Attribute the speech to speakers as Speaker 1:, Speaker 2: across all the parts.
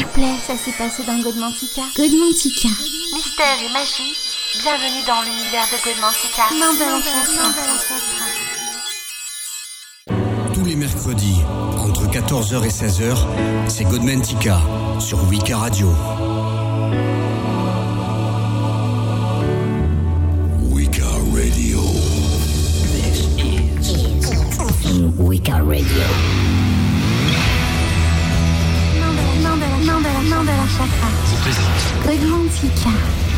Speaker 1: Replay, ça s'est passé dans Godmantica.
Speaker 2: Godmantica.
Speaker 1: Mystère et magie, bienvenue dans l'univers de Godmantica.
Speaker 3: Tous les mercredis, entre 14h et 16h, c'est Godmantica sur Wika Radio. Wika Radio.
Speaker 2: Wika Radio.
Speaker 1: Chakra. Godmantica.
Speaker 3: Bienvenue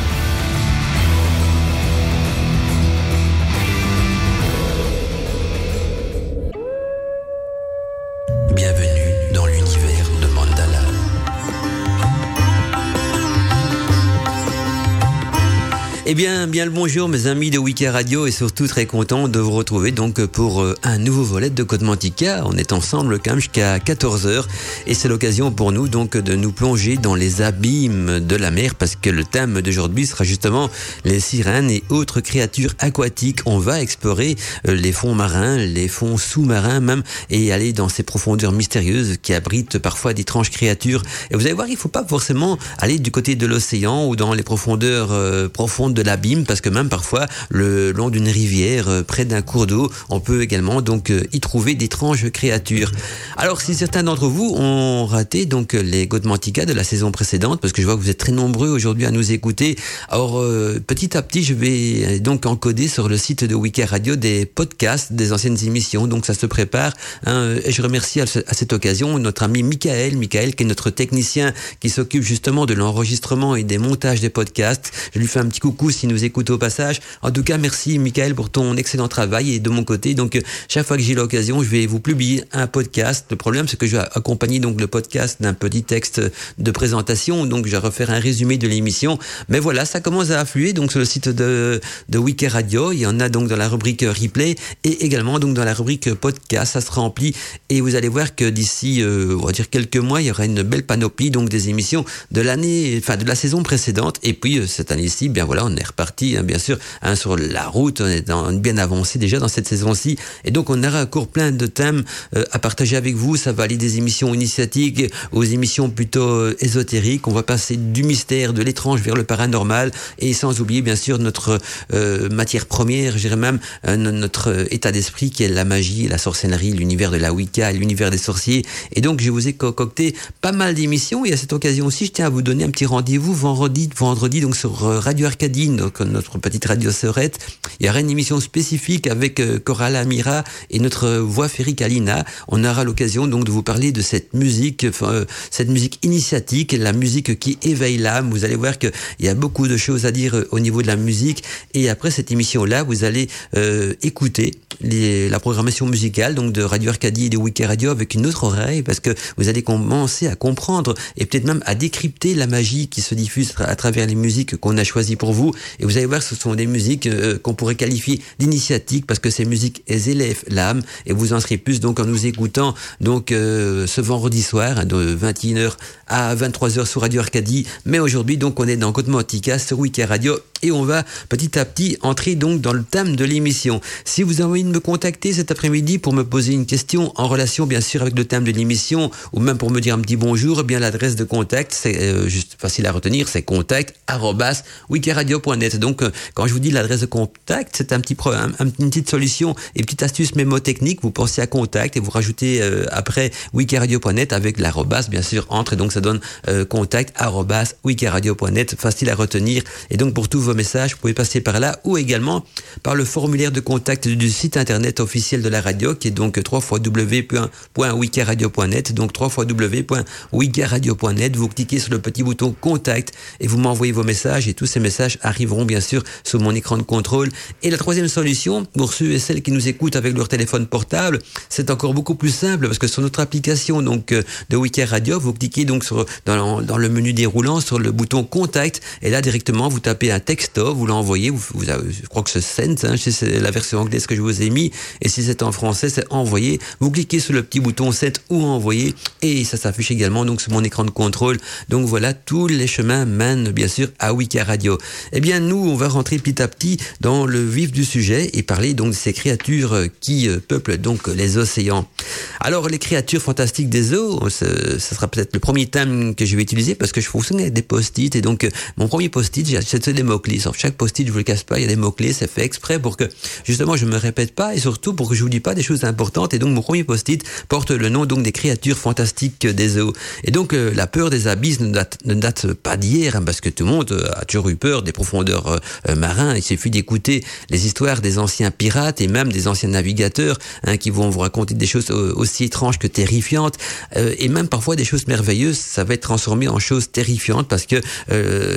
Speaker 4: Eh bien, bien le bonjour mes amis de Wiki Radio et surtout très content de vous retrouver donc pour euh, un nouveau volet de Code Mantica. On est ensemble quand même jusqu'à 14h et c'est l'occasion pour nous donc de nous plonger dans les abîmes de la mer parce que le thème d'aujourd'hui sera justement les sirènes et autres créatures aquatiques. On va explorer euh, les fonds marins, les fonds sous-marins même et aller dans ces profondeurs mystérieuses qui abritent parfois d'étranges créatures. Et vous allez voir, il faut pas forcément aller du côté de l'océan ou dans les profondeurs euh, profondes de l'abîme parce que même parfois le long d'une rivière, euh, près d'un cours d'eau, on peut également donc euh, y trouver d'étranges créatures. Alors si certains d'entre vous ont raté donc les Godmantica de la saison précédente, parce que je vois que vous êtes très nombreux aujourd'hui à nous écouter, alors euh, petit à petit je vais donc encoder sur le site de Wiki Radio des podcasts des anciennes émissions, donc ça se prépare. hein, et je remercie à, à cette occasion notre ami Michael, Michael qui est notre technicien qui s'occupe justement de l'enregistrement et des montages des podcasts. Je lui fais un petit coucou s'il nous écoute au passage. En tout cas, merci Michael pour ton excellent travail et de mon côté, donc chaque fois que j'ai l'occasion, je vais vous publier un podcast. Le problème, c'est que je vais accompagner donc le podcast d'un petit texte de présentation, donc je vais refaire un résumé de l'émission. Mais voilà, ça commence à affluer donc sur le site de, de Wiki Radio. Il y en a donc dans la rubrique replay et également donc dans la rubrique podcast. Ça se remplit et vous allez voir que d'ici, euh, on va dire quelques mois, il y aura une belle panoplie donc des émissions de l'année, enfin de la saison précédente. Et puis euh, cette année-ci, bien voilà, on est reparti, hein, bien sûr, hein, sur la route. On est bien avancé déjà dans cette saison-ci. Et donc on aura encore plein de thèmes euh, à partager avec vous. Ça va aller des émissions initiatiques aux émissions plutôt euh, ésotériques. On va passer du mystère, de l'étrange vers le paranormal. Et sans oublier, bien sûr, notre euh, matière première, je dirais même euh, no- notre état d'esprit qui est la magie, la sorcellerie, l'univers de la Wicca, l'univers des sorciers. Et donc je vous ai concocté pas mal d'émissions. Et à cette occasion aussi, je tiens à vous donner un petit rendez-vous vendredi, vendredi donc sur Radio Arcadine, euh, notre petite radio sœurette. Il y aura une émission spécifique avec euh, Coral Amira et notre voix féerique Alina. On aura l'occasion donc de vous parler de cette musique, euh, cette musique initiatique, la musique qui éveille l'âme. Vous allez voir qu'il y a beaucoup de choses à dire euh, au niveau de la musique. Et après cette émission-là, vous allez écouter la programmation musicale donc de Radio Arcadie et de Wiki Radio avec une autre oreille parce que vous allez commencer à comprendre et peut-être même à décrypter la magie qui se diffuse à travers les musiques qu'on a choisies pour vous. Et vous allez voir, ce sont des musiques euh, qu'on pourrait qualifier d'initiatiques parce que ces musiques élèvent l'âme et vous en serez plus donc en nous écoutant donc euh, ce vendredi soir hein, de 21h à 23h sur Radio Arcadie. Mais aujourd'hui donc on est dans Côte Mantica sur Wiki Radio et on va petit à petit entrer donc dans le thème de l'émission. Si vous avez envie de me contacter cet après-midi pour me poser une question en relation bien sûr avec le thème de l'émission ou même pour me dire un petit bonjour, eh bien l'adresse de contact c'est euh, juste facile à retenir, c'est contact wikiradio.net. Donc euh, quand je vous dis l'adresse de contact, c'est un petit un- un- une petite solution et petite astuce mémotechnique. Vous pensez à contact et vous rajoutez euh, après wikiradio.net avec l'arobase bien sûr entre. Et donc ça donne euh, contact arobase wikiradio.net facile à retenir. Et donc pour tous vos messages vous pouvez passer par là ou également par le formulaire de contact du site internet officiel de la radio qui est donc www.wikiradio.net donc www.wikiradio.net vous cliquez sur le petit bouton contact et vous m'envoyez vos messages et tous ces messages arriveront bien sûr sur mon écran de contrôle. Et la troisième solution pour ceux et celles qui nous écoutent avec leur téléphone portable c'est encore beaucoup plus simple parce que sur notre application donc euh, de Wiki Radio vous cliquez donc dans, dans le menu déroulant sur le bouton contact et là directement vous tapez un texto vous l'envoyez vous, je crois que c'est send hein, c'est la version anglaise que je vous ai mis et si c'est en français c'est envoyer vous cliquez sur le petit bouton send ou envoyer et ça s'affiche également donc sur mon écran de contrôle. Donc voilà tous les chemins mènent bien sûr à Wiki Radio. Eh bien, nous, on va rentrer petit à petit dans le vif du sujet et parler donc de ces créatures qui peuplent donc les océans. Alors, les créatures fantastiques des eaux, ce, sera peut-être le premier thème que je vais utiliser parce que je fonctionne avec des post-it et donc mon premier post-it, j'ai des mots-clés. Sur chaque post-it, je vous le casse pas, il y a des mots-clés, c'est fait exprès pour que justement je me répète pas et surtout pour que je vous dise pas des choses importantes. Et donc mon premier post-it porte le nom donc des créatures fantastiques des eaux. Et donc euh, la peur des abysses ne date, pas d'hier, hein, parce que tout le monde euh, a toujours eu peur des profondeurs euh, marins. Il suffit d'écouter les histoires des anciens pirates et même des anciens navigateurs hein, qui vont vous raconter des choses aussi étranges que terrifiantes et même parfois des choses merveilleuses. Ça va être transformé en choses terrifiantes parce que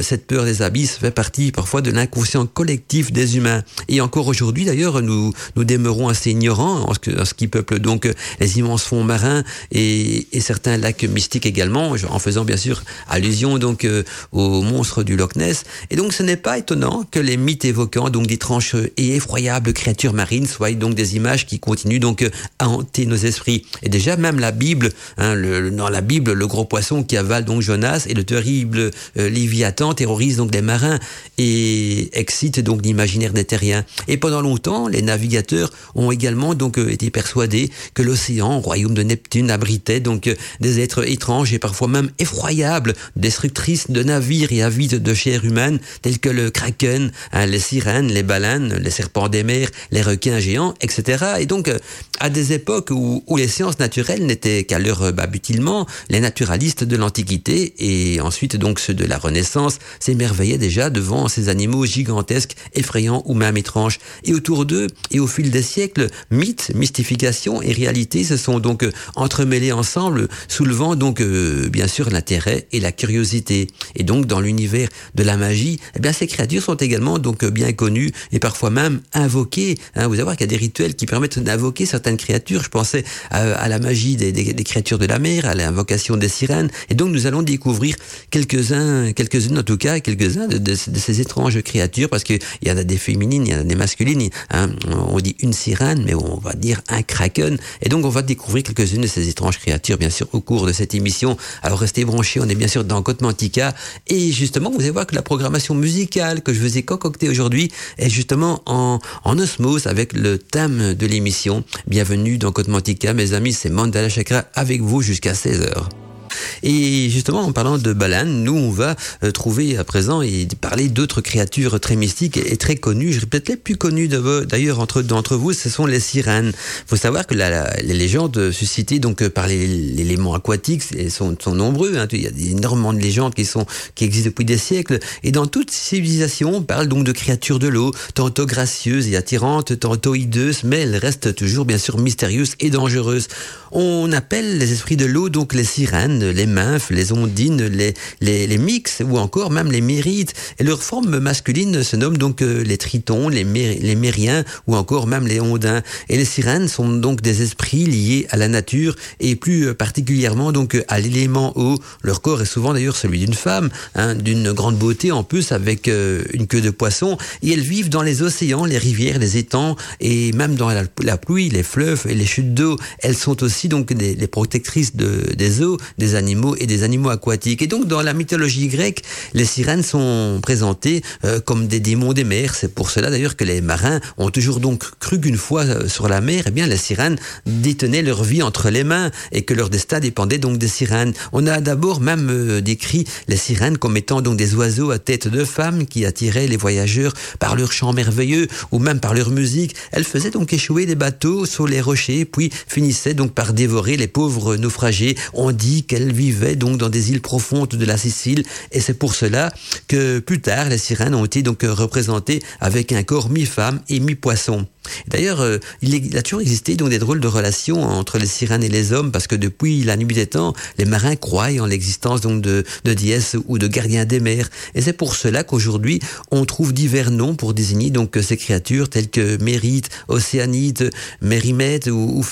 Speaker 4: cette peur des abysses fait partie parfois de l'inconscient collectif des humains. Et encore aujourd'hui d'ailleurs, nous nous demeurons assez ignorants en ce, en ce qui peuple donc les immenses fonds marins et, et, certains lacs mystiques également, en faisant bien sûr allusion donc euh, aux monstres du Loch Ness. Et donc ce n'est pas étonnant que les mythes évoquant donc d'étranges et effroyables créatures marines soient donc des images qui continuent donc euh, à hanter nos esprits. Et déjà même la Bible, hein, le, dans la Bible, le gros poisson qui avale donc Jonas et le terrible euh, Léviathan terrorise donc les marins et excite donc l'imaginaire des terriens. Et pendant longtemps, les navigateurs ont également donc été persuadés que l'océan, royaume de Neptune, abritait donc euh, des êtres étranges et parfois même effroyables, destructrices de navires et avides de chair humaine, tels que le kraken, hein, les sirènes, les baleines, les serpents des mers, les requins géants, etc. Et donc, euh, à des époques où, les sciences naturelles n'étaient qu'à leur babutilement, les naturalistes de l'Antiquité et ensuite donc ceux de la Renaissance s'émerveillaient déjà devant ces animaux gigantesques, effrayants ou même étranges. Et autour d'eux, et au fil des siècles, mythes, mystifications et réalités se sont donc euh, entremêlés ensemble, soulevant donc euh, bien sûr l'intérêt et la curiosité. Et donc dans l'univers de la magie, eh bien ces créatures sont également donc euh, bien connues et parfois même invoquées. Hein, vous allez voir qu'il y a des rituels qui permettent d'invoquer certaines créatures. Je pensais à, la magie des, créatures de la mer, à l'invocation des sirènes. Et donc nous allons découvrir quelques-uns, quelques-unes en tout cas, quelques-uns de, ces étranges créatures, parce qu'il y en a des féminines, il y en a des masculines. Hein, on dit une sirène, mais on va dire un kraken. Et donc on va découvrir quelques-unes de ces étranges créatures, bien sûr, au cours de cette émission. Alors restez branchés, on est bien sûr dans Côte Mantica. Et justement, vous allez voir que la programmation que je vous ai concoctée aujourd'hui est justement en, en osmose avec le thème de l'émission. Bienvenue dans Côte Mantica, mes amis, c'est Mandala Chakra avec vous jusqu'à 16h. Et justement, en parlant de baleines, nous, on va euh, trouver à présent et parler d'autres créatures très mystiques et très connues. Je peut-être les plus connues d'ailleurs entre d'entre vous, ce sont les sirènes. Il faut savoir que les légendes suscitées donc par l'élément aquatique sont, sont nombreux. Hein. Il y a énormément de légendes qui sont qui existent depuis des siècles. Et dans toute civilisation, on parle donc de créatures de l'eau, tantôt gracieuses et attirantes, tantôt hideuses, mais elles restent toujours bien sûr mystérieuses et dangereuses. On appelle les esprits de l'eau donc les sirènes les nymphes, les ondines, les, les, les mix ou encore même les mérites. Et leur forme masculine se nomme donc euh, les tritons, les, les mériens ou encore même les ondins. Et les sirènes sont donc des esprits liés à la nature et plus euh, particulièrement donc à l'élément eau. Leur corps est souvent d'ailleurs celui d'une femme, hein, d'une grande beauté en plus avec euh, une queue de poisson. Et elles vivent dans les océans, les rivières, les étangs et même dans la, pluie, les fleuves et les chutes d'eau. Elles sont aussi donc des, les protectrices de, des eaux, des animaux et des animaux aquatiques. Et donc dans la mythologie grecque, les sirènes sont présentées euh, comme des démons des mers. C'est pour cela d'ailleurs que les marins ont toujours donc cru qu'une fois euh, sur la mer, eh bien les sirènes détenaient leur vie entre les mains et que leur destin dépendait donc des sirènes. On a d'abord même euh, décrit les sirènes comme étant donc des oiseaux à tête de femme qui attiraient les voyageurs par leur chant merveilleux ou même par leur musique. Elles faisaient donc échouer des bateaux sur les rochers puis finissaient donc par dévorer les pauvres naufragés. On dit qu'elles vivaient donc dans des îles profondes de la Sicile et c'est pour cela que plus tard les sirènes ont été donc représentées avec un corps mi-femme et mi-poisson. D'ailleurs, euh, il, a toujours existé donc des drôles de relations entre les sirènes et les hommes parce que depuis la nuit des temps, les marins croient en l'existence donc de, de déesses ou de gardiens des mers. Et c'est pour cela qu'aujourd'hui, on trouve divers noms pour désigner donc ces créatures telles que Mérite, Océanite, Mérimède ou, ou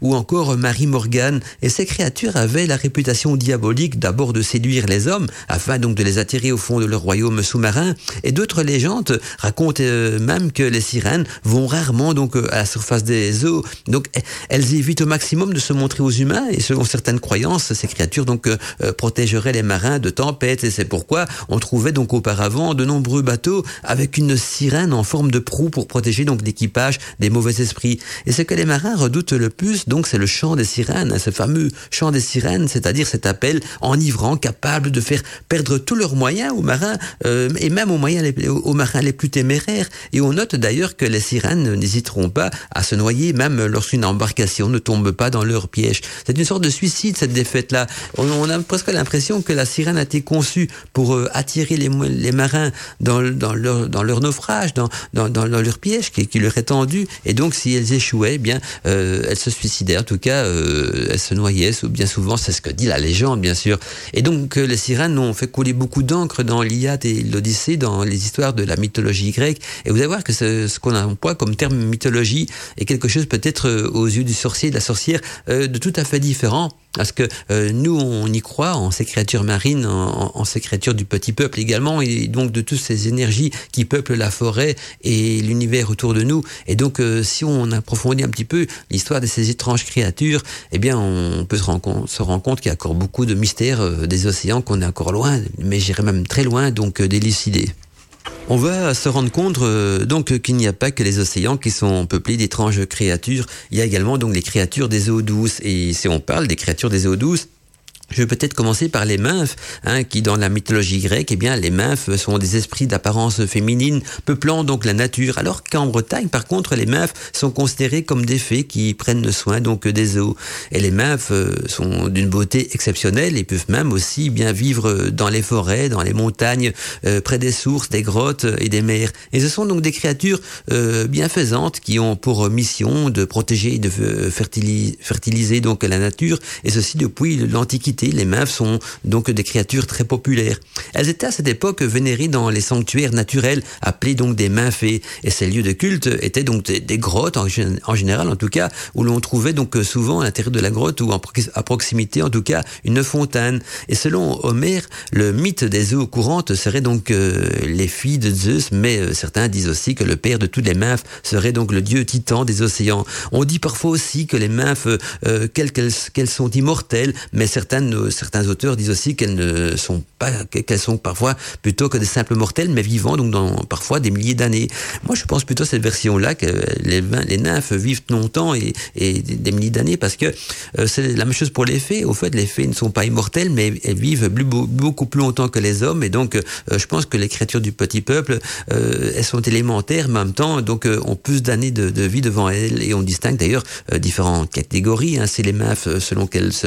Speaker 4: ou encore Marie Morgane. Et ces créatures avaient la réputation diabolique d'abord de séduire les hommes afin donc de les attirer au fond de leur royaume sous-marin. Et d'autres légendes racontent euh, même que les sirènes vont rarement donc à la surface des eaux. Donc elles évitent au maximum de se montrer aux humains et selon certaines croyances, ces créatures donc protégeraient les marins de tempêtes et c'est pourquoi on trouvait donc auparavant de nombreux bateaux avec une sirène en forme de proue pour protéger donc l'équipage des mauvais esprits. Et ce que les marins redoutent le plus donc c'est le chant des sirènes, ce fameux chant des sirènes, c'est-à-dire cet appel enivrant capable de faire perdre tous leurs moyens aux marins euh, et même aux moyens aux marins les plus téméraires. Et on note d'ailleurs que les sirènes n'hésiteront pas à se noyer même lorsqu'une embarcation ne tombe pas dans leur piège. C'est une sorte de suicide cette défaite-là. On, a presque l'impression que la sirène a été conçue pour euh, attirer les, marins dans, leur, naufrage, dans, leur piège qui, qui, leur est tendu. Et donc si elles échouaient, eh bien euh, elles se suicidaient. En tout cas, euh, elles se noyaient. Bien souvent, c'est ce que dit la légende, bien sûr. Et donc les sirènes ont fait couler beaucoup d'encre dans l'Iliade et l'Odyssée, dans les histoires de la mythologie grecque. Et vous allez voir que ce, ce qu'on emploie comme terme mythologie est quelque chose peut-être aux yeux du sorcier, de la sorcière, de tout à fait différent. Parce que euh, nous, on y croit en ces créatures marines, en, ces créatures du petit peuple également, et donc de toutes ces énergies qui peuplent la forêt et l'univers autour de nous. Et donc, euh, si on approfondit un petit peu l'histoire de ces étranges créatures, eh bien, on peut se rendre, compte qu'il y a encore beaucoup de mystères euh, des océans qu'on est encore loin, mais j'irais même très loin, donc d'élucider. On va se rendre compte euh, donc qu'il n'y a pas que les océans qui sont peuplés d'étranges créatures. Il y a également donc les créatures des eaux douces. Et si on parle des créatures des eaux douces, je vais peut-être commencer par les nymphes, hein, qui dans la mythologie grecque, eh bien, les nymphes sont des esprits d'apparence féminine, peuplant donc la nature, alors qu'en Bretagne, par contre, les nymphes sont considérées comme des fées qui prennent soin donc des eaux. Et les nymphes euh, sont d'une beauté exceptionnelle et peuvent même aussi bien vivre dans les forêts, dans les montagnes, euh, près des sources, des grottes et des mers. Et ce sont donc des créatures euh, bienfaisantes qui ont pour mission de protéger et de fertiliser, fertiliser donc la nature, et ceci depuis l'Antiquité les nymphes sont donc des créatures très populaires. Elles étaient à cette époque vénérées dans les sanctuaires naturels, appelés donc des nymphées. Et ces lieux de culte étaient donc des, grottes, en, général en tout cas, où l'on trouvait donc souvent à l'intérieur de la grotte ou à proximité en tout cas une fontaine. Et selon Homère, le mythe des eaux courantes serait donc euh, les filles de Zeus, mais euh, certains disent aussi que le père de toutes les nymphes serait donc le dieu titan des océans. On dit parfois aussi que les nymphes, euh, qu'elles sont immortelles, mais certaines certains auteurs disent aussi qu'elles ne sont pas, qu'elles sont parfois plutôt que des simples mortels, mais vivants, donc dans parfois des milliers d'années. Moi, je pense plutôt à cette version-là que les, nymphes vivent longtemps et, des milliers d'années, parce que euh, c'est la même chose pour les fées. Au fait, les fées ne sont pas immortelles, mais elles vivent beaucoup plus longtemps que les hommes, et donc euh, je pense que les créatures du petit peuple, euh, elles sont élémentaires, mais en même temps, donc ont plus d'années de, vie devant elles, et on distingue d'ailleurs différentes catégories. Hein, c'est les nymphes selon qu'elles se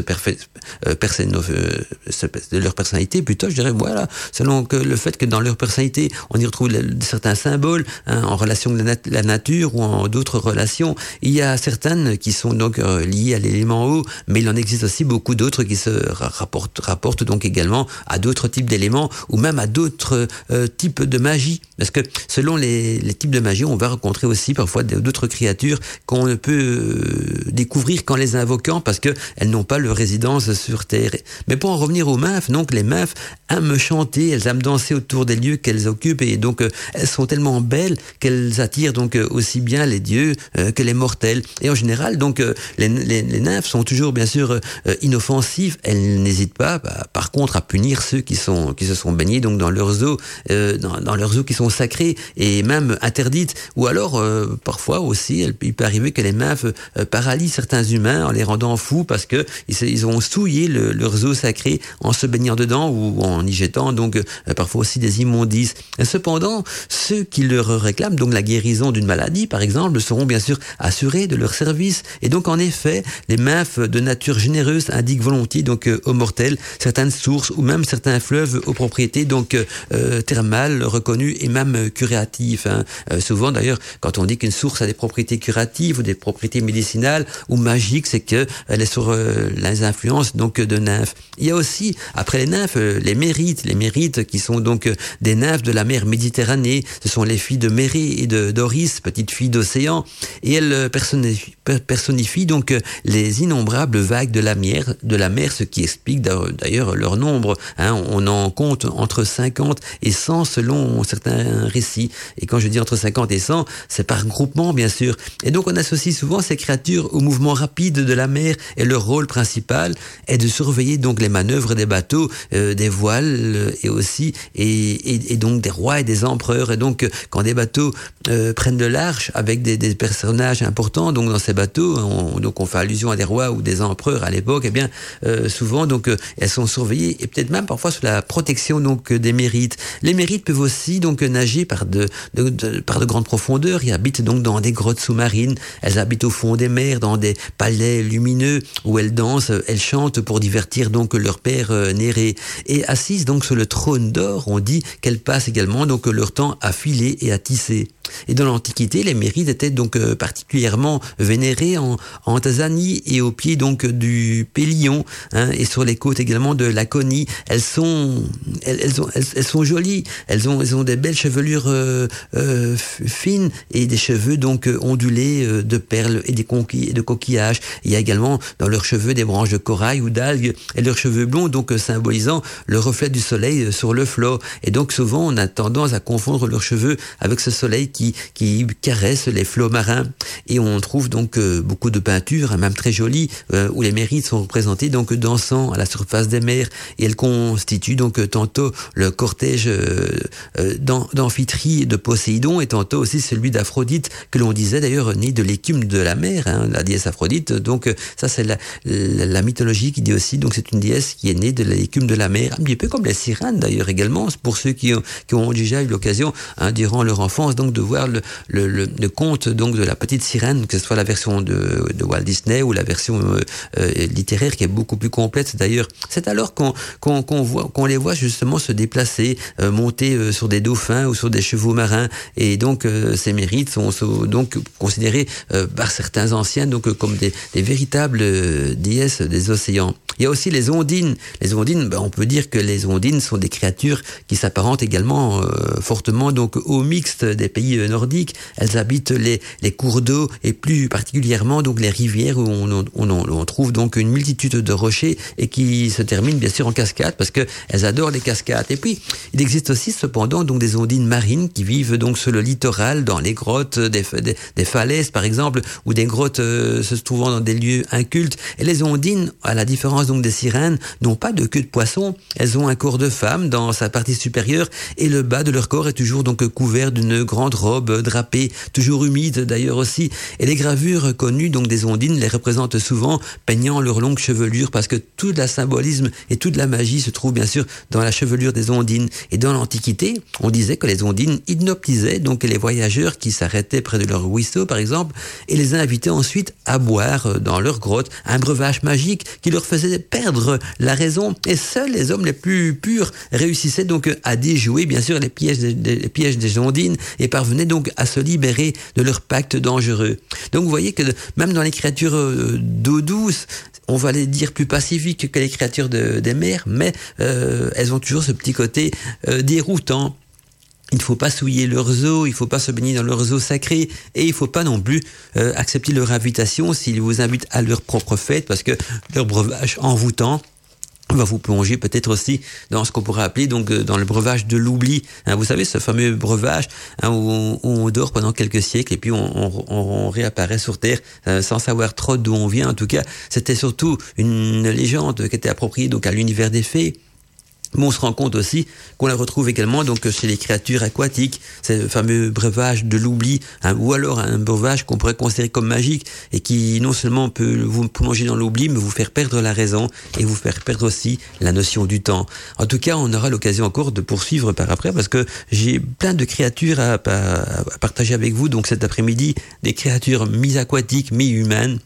Speaker 4: de leur personnalité, plutôt je dirais voilà, selon que le fait que dans leur personnalité on y retrouve certains symboles hein, en relation avec la, nature ou en d'autres relations. Il y a certaines qui sont donc euh, liées à l'élément eau, mais il en existe aussi beaucoup d'autres qui se rapportent, donc également à d'autres types d'éléments ou même à d'autres euh, types de magie. Parce que selon les, types de magie, on va rencontrer aussi parfois d'autres créatures qu'on ne peut euh, découvrir qu'en les invoquant parce que elles n'ont pas leur résidence sur Terre. Mais pour en revenir aux meufs, donc les meufs aiment chanter, elles aiment danser autour des lieux qu'elles occupent et donc euh, elles sont tellement belles qu'elles attirent donc euh, aussi bien les dieux euh, que les mortels. Et en général, donc les, les, nymphes sont toujours bien sûr inoffensives. Elles n'hésitent pas, bah, par contre, à punir ceux qui sont qui se sont baignés donc dans leurs eaux, dans, leurs eaux qui sont sacrées et même interdites. Ou alors parfois aussi, il peut arriver que les nymphes paralysent certains humains en les rendant fous parce que ils, ils ont souillé le, leurs eaux sacrées en se baignant dedans ou en y jetant donc euh, parfois aussi des immondices. Cependant, ceux qui leur réclament donc la guérison d'une maladie, par exemple, seront bien sûr assurés de leur service. Et donc en effet, les nymphes de nature généreuse indiquent volontiers donc euh, aux mortels certaines sources ou même certains fleuves aux propriétés donc euh, thermales reconnues et même curatives. Hein. souvent d'ailleurs, quand on dit qu'une source a des propriétés curatives ou des propriétés médicinales ou magiques, c'est que elle est sur les influences donc de nymphes. Il y a aussi, après les nymphes, euh, les mérites, les mérites qui sont donc euh, des nymphes de la mer Méditerranée. Ce sont les filles de Mérée et de Doris, petites filles d'océan, et elles personnifient, donc les innombrables vagues de la mer, de la mer, ce qui explique d'ailleurs leur nombre. Hein. On en compte entre 50 et 100 selon certains récits. Et quand je dis entre 50 et 100, c'est par groupement bien sûr. Et donc on associe souvent ces créatures au mouvement rapide de la mer et leur rôle principal est de surveiller donc les manœuvres des bateaux, euh, des voiles euh, et aussi et, et, donc des rois et des empereurs. Et donc quand des bateaux euh, prennent de l'arche avec des, personnages importants, donc dans ces bateaux, on, donc on fait allusion à des rois ou des empereurs à l'époque, et eh bien souvent donc elles sont surveillées et peut-être même parfois sous la protection donc des mérites. Les mérites peuvent aussi donc nager par de, de, par de grandes profondeurs. Ils habitent donc dans des grottes sous-marines. Elles habitent au fond des mers, dans des palais lumineux où elles dansent, elles chantent pour donc leur père euh, Néré. Et assises donc sur le trône d'or, on dit qu'elles passent également donc leur temps à filer et à tisser. Et dans l'Antiquité, les mérites étaient donc euh, particulièrement vénérées en, en Tanzanie et au pied donc du Pélion hein, et sur les côtes également de Laconie. Elles sont, elles, elles, ont, elles, sont jolies. Elles ont, elles ont des belles chevelures euh, euh, fines et des cheveux donc ondulés de perles et, des de coquillages. Il y a également dans leurs cheveux des branches de corail ou d'algues et leurs cheveux blonds donc symbolisant le reflet du soleil sur le flot. Et donc souvent on a tendance à confondre leurs cheveux avec ce soleil qui caressent les flots marins. Et on trouve donc euh, beaucoup de peintures, même très jolies, euh, où les mérites sont représentés donc dansant à la surface des mers. Et elles constituent donc tantôt le cortège euh, de Poséidon et tantôt aussi celui d'Aphrodite, que l'on disait d'ailleurs né de l'écume de la mer, hein, la déesse Aphrodite. Donc ça c'est la, la, mythologie qui dit aussi, donc c'est une déesse qui est née de l'écume de la mer, un petit peu comme les sirènes d'ailleurs également, pour ceux qui ont, qui ont déjà eu l'occasion hein, durant leur enfance donc de voir le, le, conte donc de la petite sirène, que ce soit la version de, Walt Disney ou la version euh, euh, littéraire qui est beaucoup plus complète d'ailleurs. C'est alors qu'on qu'on voit qu'on les voit justement se déplacer, euh, monter sur des dauphins ou sur des chevaux marins, et donc ces mérites sont, sont donc considérés par certains anciens donc comme des, des véritables déesses des océans. Il y a aussi les ondines. Les ondines, ben, on peut dire que les ondines sont des créatures qui s'apparentent également fortement donc au mixte des pays euh, nordiques. Elles habitent les, les cours d'eau et plus particulièrement donc les rivières où on, on, trouve donc une multitude de rochers et qui se terminent bien sûr en cascade parce que elles adorent les cascades. Et puis il existe aussi cependant donc des ondines marines qui vivent donc sur le littoral, dans les grottes des, des, falaises par exemple, ou des grottes euh, se trouvant dans des lieux incultes. Et les ondines, à la différence donc des sirènes, n'ont pas de queue de poisson. Elles ont un corps de femme dans sa partie supérieure et le bas de leur corps est toujours donc couvert d'une grande robe drapée, toujours humide d'ailleurs aussi. Et les gravures connues donc des ondines les représentent souvent peignant leur longue chevelure parce que tout la symbolisme et toute la magie se trouve bien sûr dans la chevelure des ondines. Et dans l'Antiquité, on disait que les ondines hypnotisaient donc les voyageurs qui s'arrêtaient près de leur ruisseau par exemple et les invitaient ensuite à boire dans leur grotte un breuvage magique qui leur faisait perdre la raison et seuls les hommes les plus purs réussissaient donc à déjouer bien sûr les pièges des, les pièges des ondines et parvenaient donc à se libérer de leur pacte dangereux. Donc vous voyez que même dans les créatures euh, d'eau douce, on va les dire plus pacifiques que les créatures des mers, mais euh, elles ont toujours ce petit côté euh, déroutant. Il ne faut pas souiller leurs eaux, il ne faut pas se baigner dans leurs eaux sacrées, et il ne faut pas non plus accepter leur invitation s'ils vous invitent à leur propre fête, parce que leur breuvage envoûtant va vous plonger peut-être aussi dans ce qu'on pourrait appeler donc euh, dans le breuvage de l'oubli. Hein, vous savez ce fameux breuvage hein, où, on, dort pendant quelques siècles et puis on, réapparaît sur Terre euh, sans savoir trop d'où on vient. En tout cas, c'était surtout une légende qui était appropriée donc à l'univers des fées mais on se rend compte aussi qu'on la retrouve également donc chez les créatures aquatiques, ce fameux breuvage de l'oubli, hein, ou alors un breuvage qu'on pourrait considérer comme magique et qui non seulement peut vous plonger dans l'oubli, mais vous faire perdre la raison et vous faire perdre aussi la notion du temps. En tout cas, on aura l'occasion encore de poursuivre par après parce que j'ai plein de créatures à, partager avec vous. Donc cet après-midi, des créatures mi-aquatiques, mi-humaines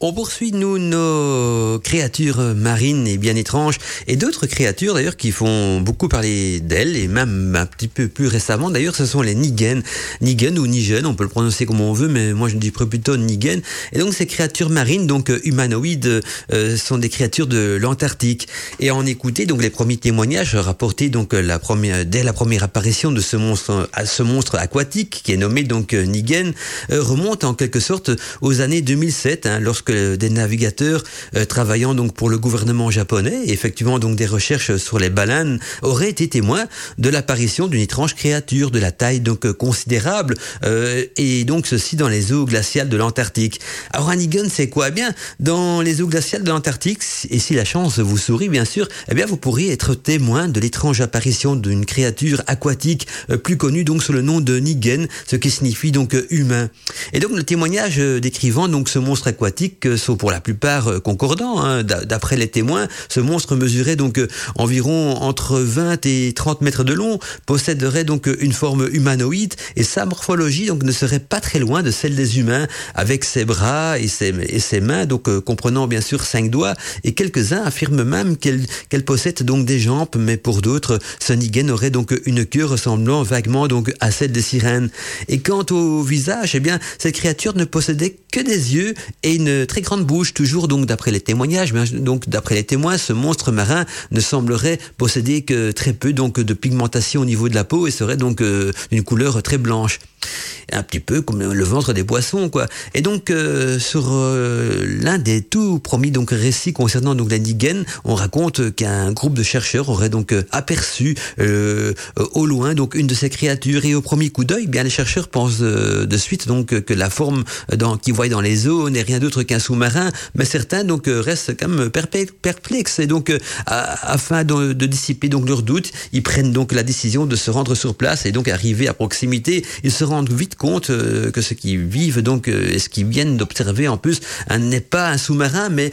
Speaker 4: On poursuit, nous, nos créatures marines et bien étranges, et d'autres créatures, d'ailleurs, qui font beaucoup parler d'elles, et même un petit peu plus récemment, d'ailleurs, ce sont les Nigen. Nigen ou Nigen, on peut le prononcer comme on veut, mais moi je dis plutôt Nigen. Et donc, ces créatures marines, donc euh, humanoïdes, euh, sont des créatures de l'Antarctique. Et en écouter, donc, les premiers témoignages rapportés, donc, la première, dès la première apparition de ce monstre, ce monstre aquatique, qui est nommé, donc, Nigen, remonte en quelque sorte aux années 2007, hein, lorsque des navigateurs euh, travaillant donc pour le gouvernement japonais, effectivement donc des recherches sur les baleines, auraient été témoins de l'apparition d'une étrange créature de la taille donc euh, considérable euh, et donc ceci dans les eaux glaciales de l'Antarctique. Alors Hannigan, c'est quoi? Eh Bien, dans les eaux glaciales de l'Antarctique, et si la chance vous sourit bien sûr, eh bien vous pourriez être témoin de l'étrange apparition d'une créature aquatique plus connue donc sous le nom de Nigen, ce qui signifie donc humain. Et donc le témoignage décrivant donc ce monstre aquatique sont pour la plupart euh, concordants. Hein. D'après les témoins, ce monstre mesurait donc euh, environ entre 20 et 30 mètres de long, posséderait donc une forme humanoïde et sa morphologie donc ne serait pas très loin de celle des humains, avec ses bras et ses, mains, donc euh, comprenant bien sûr cinq doigts. Et quelques-uns affirment même qu'elle possède donc des jambes, mais pour d'autres, ce Nigen aurait donc une queue ressemblant vaguement donc à celle des sirènes. Et quant au visage, eh bien cette créature ne possédait que des yeux et une très grande bouche, toujours donc d'après les témoignages, donc d'après les témoins, ce monstre marin ne semblerait posséder que très peu donc de pigmentation au niveau de la peau et serait donc euh, d'une couleur très blanche un petit peu comme le ventre des poissons quoi. Et donc euh, sur euh, l'un des tout premiers donc récits concernant donc la Nigen, on raconte qu'un groupe de chercheurs aurait donc aperçu au loin donc une de ces créatures et au premier coup d'œil, bien les chercheurs pensent de suite donc que la forme dans qu'ils voient dans les eaux n'est rien d'autre qu'un sous-marin, mais certains donc restent quand même perplexes. Et donc afin de, dissiper donc leurs doutes, ils prennent donc la décision de se rendre sur place. Et donc arriver à proximité, ils se rendent vite compte euh, que ce qu'ils vivent donc euh, et ce qu'ils viennent d'observer en plus n'est pas un sous-marin mais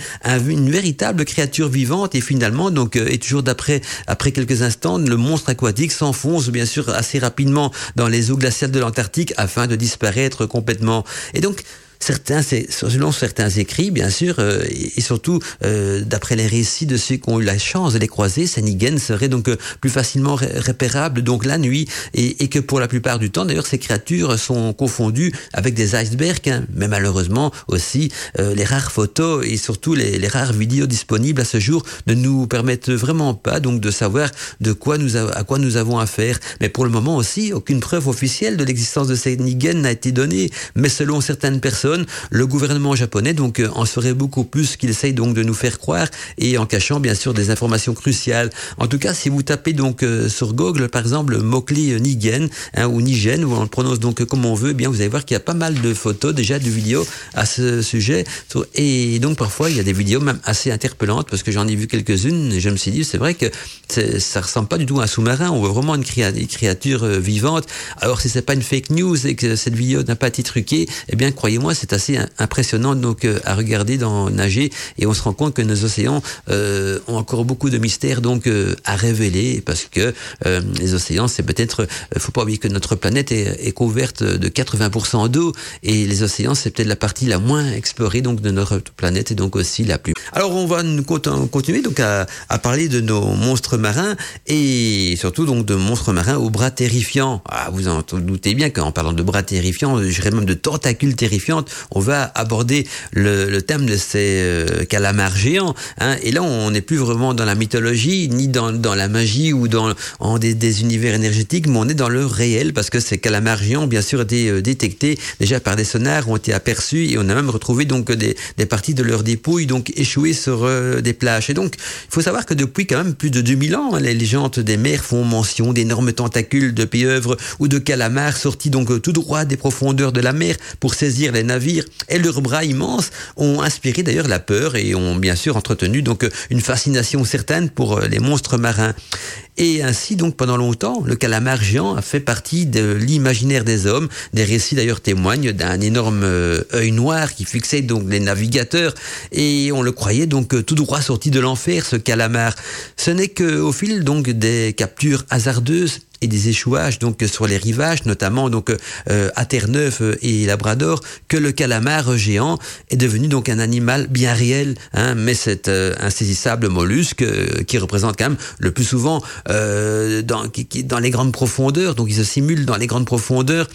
Speaker 4: une véritable créature vivante. Et finalement donc euh, et toujours d'après après quelques instants le monstre aquatique s'enfonce bien sûr assez rapidement dans les eaux glaciales de l'Antarctique afin de disparaître complètement. Et donc certains, selon certains écrits, bien sûr, euh, et, surtout euh, d'après les récits de ceux qui ont eu la chance de les croiser, Sanigen serait donc euh, plus facilement repérable donc la nuit, et, que pour la plupart du temps, d'ailleurs, ces créatures sont confondues avec des icebergs, hein, mais malheureusement aussi les rares photos et surtout les, les, rares vidéos disponibles à ce jour ne nous permettent vraiment pas donc de savoir de quoi nous à quoi nous avons affaire. Mais pour le moment aussi, aucune preuve officielle de l'existence de Sanigen n'a été donnée, mais selon certaines personnes le gouvernement japonais donc euh, en ferait beaucoup plus qu'il essaye donc de nous faire croire et en cachant bien sûr des informations cruciales. En tout cas, si vous tapez donc euh, sur Google par exemple le euh, Nigen hein, ou Nigen, où on le prononce donc comme on veut, eh bien vous allez voir qu'il y a pas mal de photos déjà de vidéos à ce sujet et donc parfois il y a des vidéos même assez interpellantes parce que j'en ai vu quelques-unes et je me suis dit c'est vrai que ça ressemble pas du tout à un sous-marin, on voit vraiment une créature vivante. Alors si c'est pas une fake news et que cette vidéo n'a pas été truquée, eh bien croyez-moi c'est assez impressionnant donc euh, à regarder dans nager et on se rend compte que nos océans euh, ont encore beaucoup de mystères donc euh, à révéler parce que les océans c'est peut-être faut pas oublier que notre planète est, est couverte de 80% d'eau et les océans c'est peut-être la partie la moins explorée donc de notre planète et donc aussi la plus. Alors on va continuer donc à, à parler de nos monstres marins et surtout donc de monstres marins aux bras terrifiants. Ah, vous en doutez bien qu'en parlant de bras terrifiants, je dirais même de tentacules terrifiantes, on va aborder le, thème de ces euh, calamars géants. Hein, et là, on n'est plus vraiment dans la mythologie, ni dans, la magie ou dans en des, univers énergétiques, mais on est dans le réel parce que ces calamars géants, bien sûr, été euh, détectés déjà par des sonars, ont été aperçus et on a même retrouvé donc des, parties de leurs dépouilles donc échouées sur euh, des plages. Et donc, il faut savoir que depuis quand même plus de 2000 ans, hein, les légendes des mers font mention d'énormes tentacules de pieuvres ou de calamars sortis donc tout droit des profondeurs de la mer pour saisir les et leurs bras immenses ont inspiré d'ailleurs la peur et ont bien sûr entretenu donc une fascination certaine pour euh, les monstres marins. Et ainsi, donc, pendant longtemps, le calamar géant a fait partie de l'imaginaire des hommes. Des récits, d'ailleurs, témoignent d'un énorme euh, œil noir qui fixait donc les navigateurs. Et on le croyait donc tout droit sorti de l'enfer, ce calamar. Ce n'est qu'au fil donc des captures hasardeuses et des échouages donc sur les rivages, notamment donc à Terre-Neuve et Labrador, que le calamar géant est devenu donc un animal bien réel, hein, mais cet insaisissable mollusque qui représente quand même le plus souvent dans, dans les grandes profondeurs, donc il se simule dans les grandes profondeurs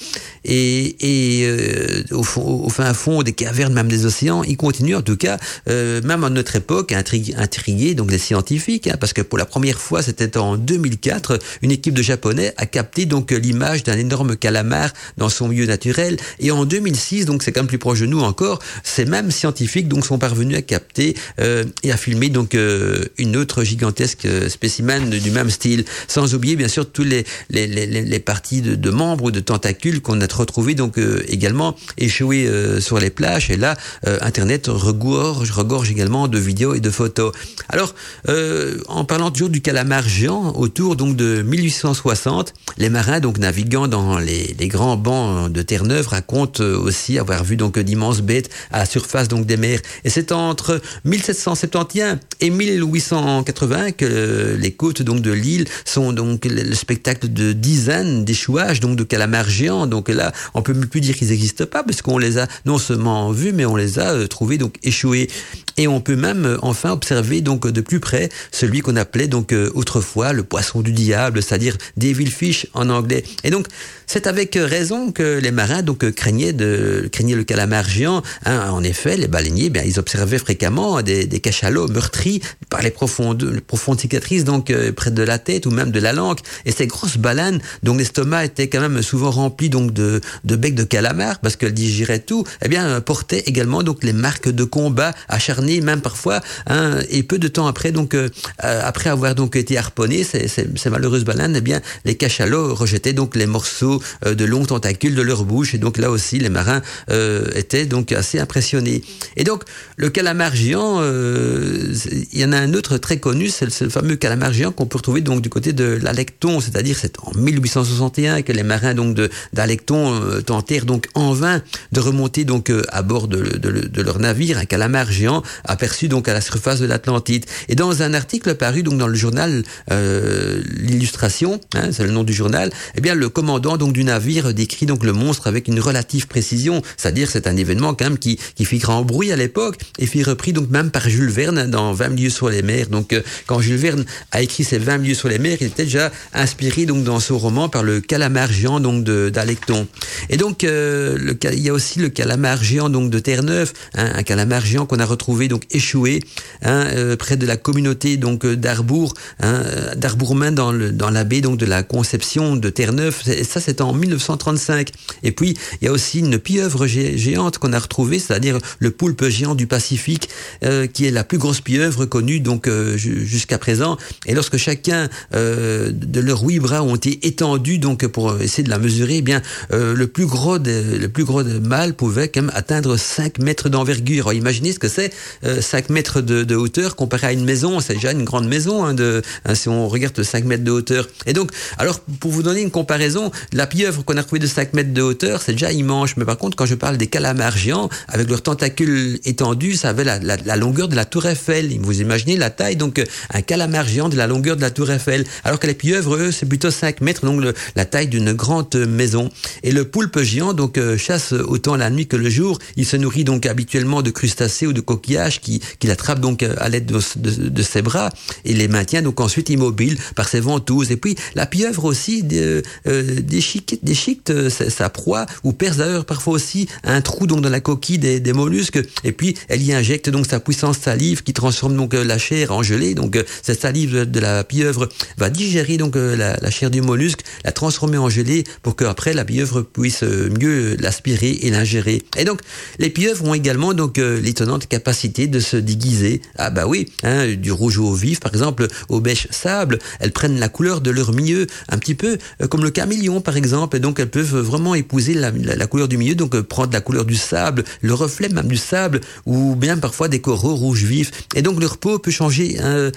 Speaker 4: et, et au, fond, au fin fond des cavernes, même des océans, il continue en tout cas, même à notre époque, à intriguer donc les scientifiques, hein, parce que pour la première fois, c'était en 2004, une équipe de Japonais a capté donc l'image d'un énorme calamar dans son milieu naturel. Et en 2006, donc c'est quand même plus proche de nous encore, ces mêmes scientifiques donc sont parvenus à capter euh, et à filmer donc euh, une autre gigantesque euh, spécimen du même style. Sans oublier bien sûr tous les les, les, les parties de, de, membres ou de tentacules qu'on a retrouvés donc également échoués sur les plages. Et là, Internet regorge, regorge également de vidéos et de photos. Alors, en parlant toujours du calamar géant, autour donc de 1860, les marins donc naviguant dans les, grands bancs de Terre-Neuve racontent aussi avoir vu donc d'immenses bêtes à la surface donc des mers. Et c'est entre 1771 et 1880 que les côtes donc de l'île sont donc le spectacle de dizaines d'échouages donc de calamars géants. Donc là, on peut plus dire qu'ils n'existent pas parce qu'on les a non seulement vus, mais on les a euh, trouvés donc échoués. Et on peut même euh, enfin observer donc de plus près celui qu'on appelait donc euh, autrefois le poisson du diable, c'est-à-dire devil fish en anglais. Et donc c'est avec raison que les marins donc craignaient de craignaient le calamar géant. Hein, en effet, les baleiniers, bien, ils observaient fréquemment des, des cachalots meurtris par les profondes, les profondes cicatrices donc euh, près de la tête ou même de la langue. Et ces grosses baleines, dont l'estomac était quand même souvent rempli donc de, de becs de calamar parce qu'elles digéraient tout, eh bien portaient également donc les marques de combat acharnés, même parfois. Hein, et peu de temps après, donc euh, après avoir donc été harponnés, ces, ces, ces, malheureuses baleines, eh bien les cachalots rejetaient donc les morceaux euh, de longs tentacules de leur bouche. Et donc là aussi, les marins euh, étaient donc assez impressionnés. Et donc le calamar géant, euh, il y en a un autre très connu, c'est le, fameux calamar géant qu'on peut retrouver donc du côté de l'Alecton, c'est-à-dire c'est en 1861 que les marins donc de d'Alecton tentèrent donc en vain de remonter donc à bord de, leur navire un calamar géant aperçu donc à la surface de l'Atlantide. Et dans un article paru donc dans le journal l'illustration, hein, c'est le nom du journal, eh bien le commandant du navire décrit donc le monstre avec une relative précision, c'est-à-dire c'est un événement quand même qui qui fit grand bruit à l'époque et fit repris donc même par Jules Verne dans 20 milieux sur les mers. Donc euh, quand Jules Verne a écrit ses 20 milieux sur les mers, il était déjà inspiré donc dans son roman par le calamar géant donc d'Alecton. Et donc euh, il y a aussi le calamar géant donc de Terre-Neuve, hein, un calamar géant qu'on a retrouvé donc échoué hein, euh, près de la communauté donc d'Arbour, hein, d'Arbourmain dans dans la baie donc de la Conception de Terre-Neuve. Ça c'est en 1935. Et puis il y a aussi une pieuvre géante qu'on a retrouvée, c'est-à-dire le poulpe géant du Pacifique, euh, qui est la plus grosse pieuvre connue donc euh, jusqu'à présent. Et lorsque chacun euh, de leurs huit bras ont été étendus donc pour essayer de la mesurer, eh bien le plus gros de, le plus gros mâle pouvait quand même atteindre 5 mètres d'envergure. Imaginez ce que c'est 5 mètres de, de, hauteur comparé à une maison, c'est déjà une grande maison hein, de hein, si on regarde 5 mètres de hauteur. Et donc alors pour vous donner une comparaison, la pieuvre qu'on a trouvée de 5 mètres de hauteur, c'est déjà immense. Mais par contre quand je parle des calamars géants avec leurs tentacules étendus, ça avait la, longueur de la tour Eiffel. Vous imaginez la taille, donc un calamar géant de la longueur de la tour Eiffel. Alors que les pieuvres, eux, c'est plutôt 5 mètres, donc la taille d'une grande maison. Et le poulpe géant, donc, euh, chasse autant la nuit que le jour. Il se nourrit donc habituellement de crustacés ou de coquillages qu'il qui attrape donc à l'aide de, ses bras et les maintient donc ensuite immobiles par ses ventouses. Et puis la pieuvre aussi euh, déchiquette, déchiquette euh, sa, proie ou perce d'ailleurs parfois aussi un trou donc dans la coquille des, mollusques. Et puis elle y injecte donc sa puissance salive qui transforme donc la chair en gelée. Donc cette salive de la pieuvre va digérer donc la, la chair du mollusque, la transformer en gelée pour qu'après la pieuvre puisse mieux l'aspirer et l'ingérer. Et donc les pieuvres ont également donc l'étonnante capacité de se déguiser. Ah bah oui, hein, du rouge au vif par exemple au beige sable, elles prennent la couleur de leur milieu, un petit peu comme le caméléon par Et donc elles peuvent vraiment épouser la, couleur du milieu, donc prendre la couleur du sable, le reflet même du sable, ou bien parfois des coraux rouges vifs. Et donc leur peau peut changer un,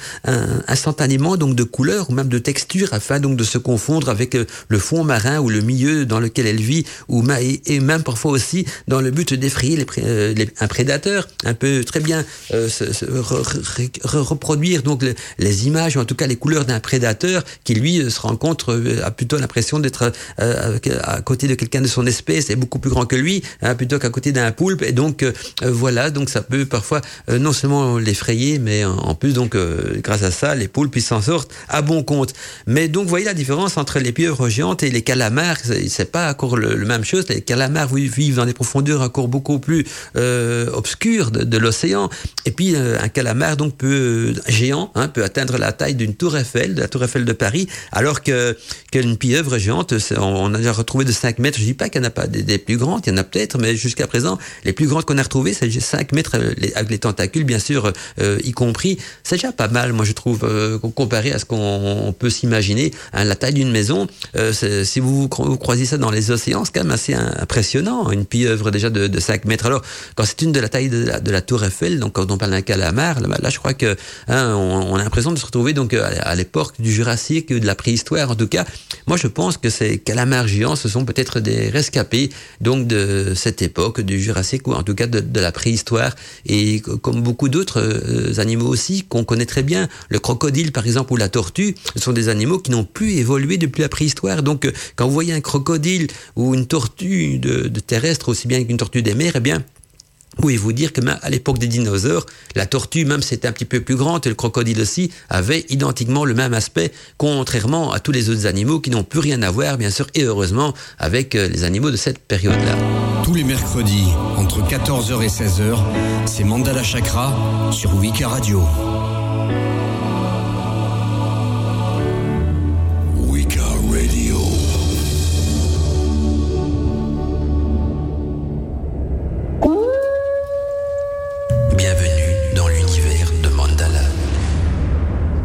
Speaker 4: instantanément donc de couleur ou même de texture afin donc de se confondre avec le fond marin ou le milieu dans lequel elle vit ou et même parfois aussi dans le but d'effrayer euh, un prédateur un peu très bien euh, se, se re, re, re, reproduire donc le, les images ou en tout cas les couleurs d'un prédateur qui lui se rencontre a plutôt l'impression d'être à côté de quelqu'un de son espèce et beaucoup plus grand que lui, hein, plutôt qu'à côté d'un poulpe. Et donc voilà, donc ça peut parfois non seulement l'effrayer, mais en plus donc grâce à ça, les poulpes ils s'en sortent à bon compte. Mais donc voyez la différence entre les pieuvres géantes et les calamars, c'est pas encore le, même chose. Les calamars vivent dans des profondeurs encore beaucoup plus obscures de, de l'océan. Et puis un calamar donc peut géant hein, peut atteindre la taille d'une tour Eiffel, de la tour Eiffel de Paris, alors que qu'une pieuvre géante, on a déjà retrouvé de 5 mètres. Je dis pas qu'il n'y en a pas des, plus grandes, il y en a peut-être, mais jusqu'à présent, les plus grandes qu'on a retrouvées, c'est 5 mètres euh, avec les tentacules, bien sûr, euh, y compris. C'est déjà pas mal, moi je trouve, euh, comparé à ce qu'on peut s'imaginer. Hein, la taille d'une maison, si vous, croisez ça dans les océans, c'est quand même assez impressionnant. Une pieuvre déjà de, de 5 mètres. Alors, quand c'est une de la taille de la, tour Eiffel, donc quand on parle d'un calamar, là, je crois que hein, on, a l'impression de se retrouver donc à l'époque du Jurassique, de la préhistoire en tout cas. Moi, je pense que ces calamars géants, ce sont peut-être des rescapés donc de cette époque du Jurassique ou en tout cas de, la préhistoire. Et comme beaucoup d'autres euh, animaux aussi qu'on connaît très bien, le crocodile par exemple ou la tortue, ce sont des animaux qui n'ont plus évolué depuis la préhistoire. Donc, euh, quand vous voyez un crocodile ou une tortue de, terrestre aussi bien qu'une tortue des mers, eh bien Pouvez-vous dire que à l'époque des dinosaures, la tortue, même si c'était un petit peu plus grande, et le crocodile aussi, avait identiquement le même aspect, contrairement à tous les autres animaux qui n'ont plus rien à voir, bien sûr, et heureusement, avec euh, les animaux de cette période-là.
Speaker 3: Tous les mercredis, entre 14h et 16h, c'est Mandala Chakra sur Wika Radio.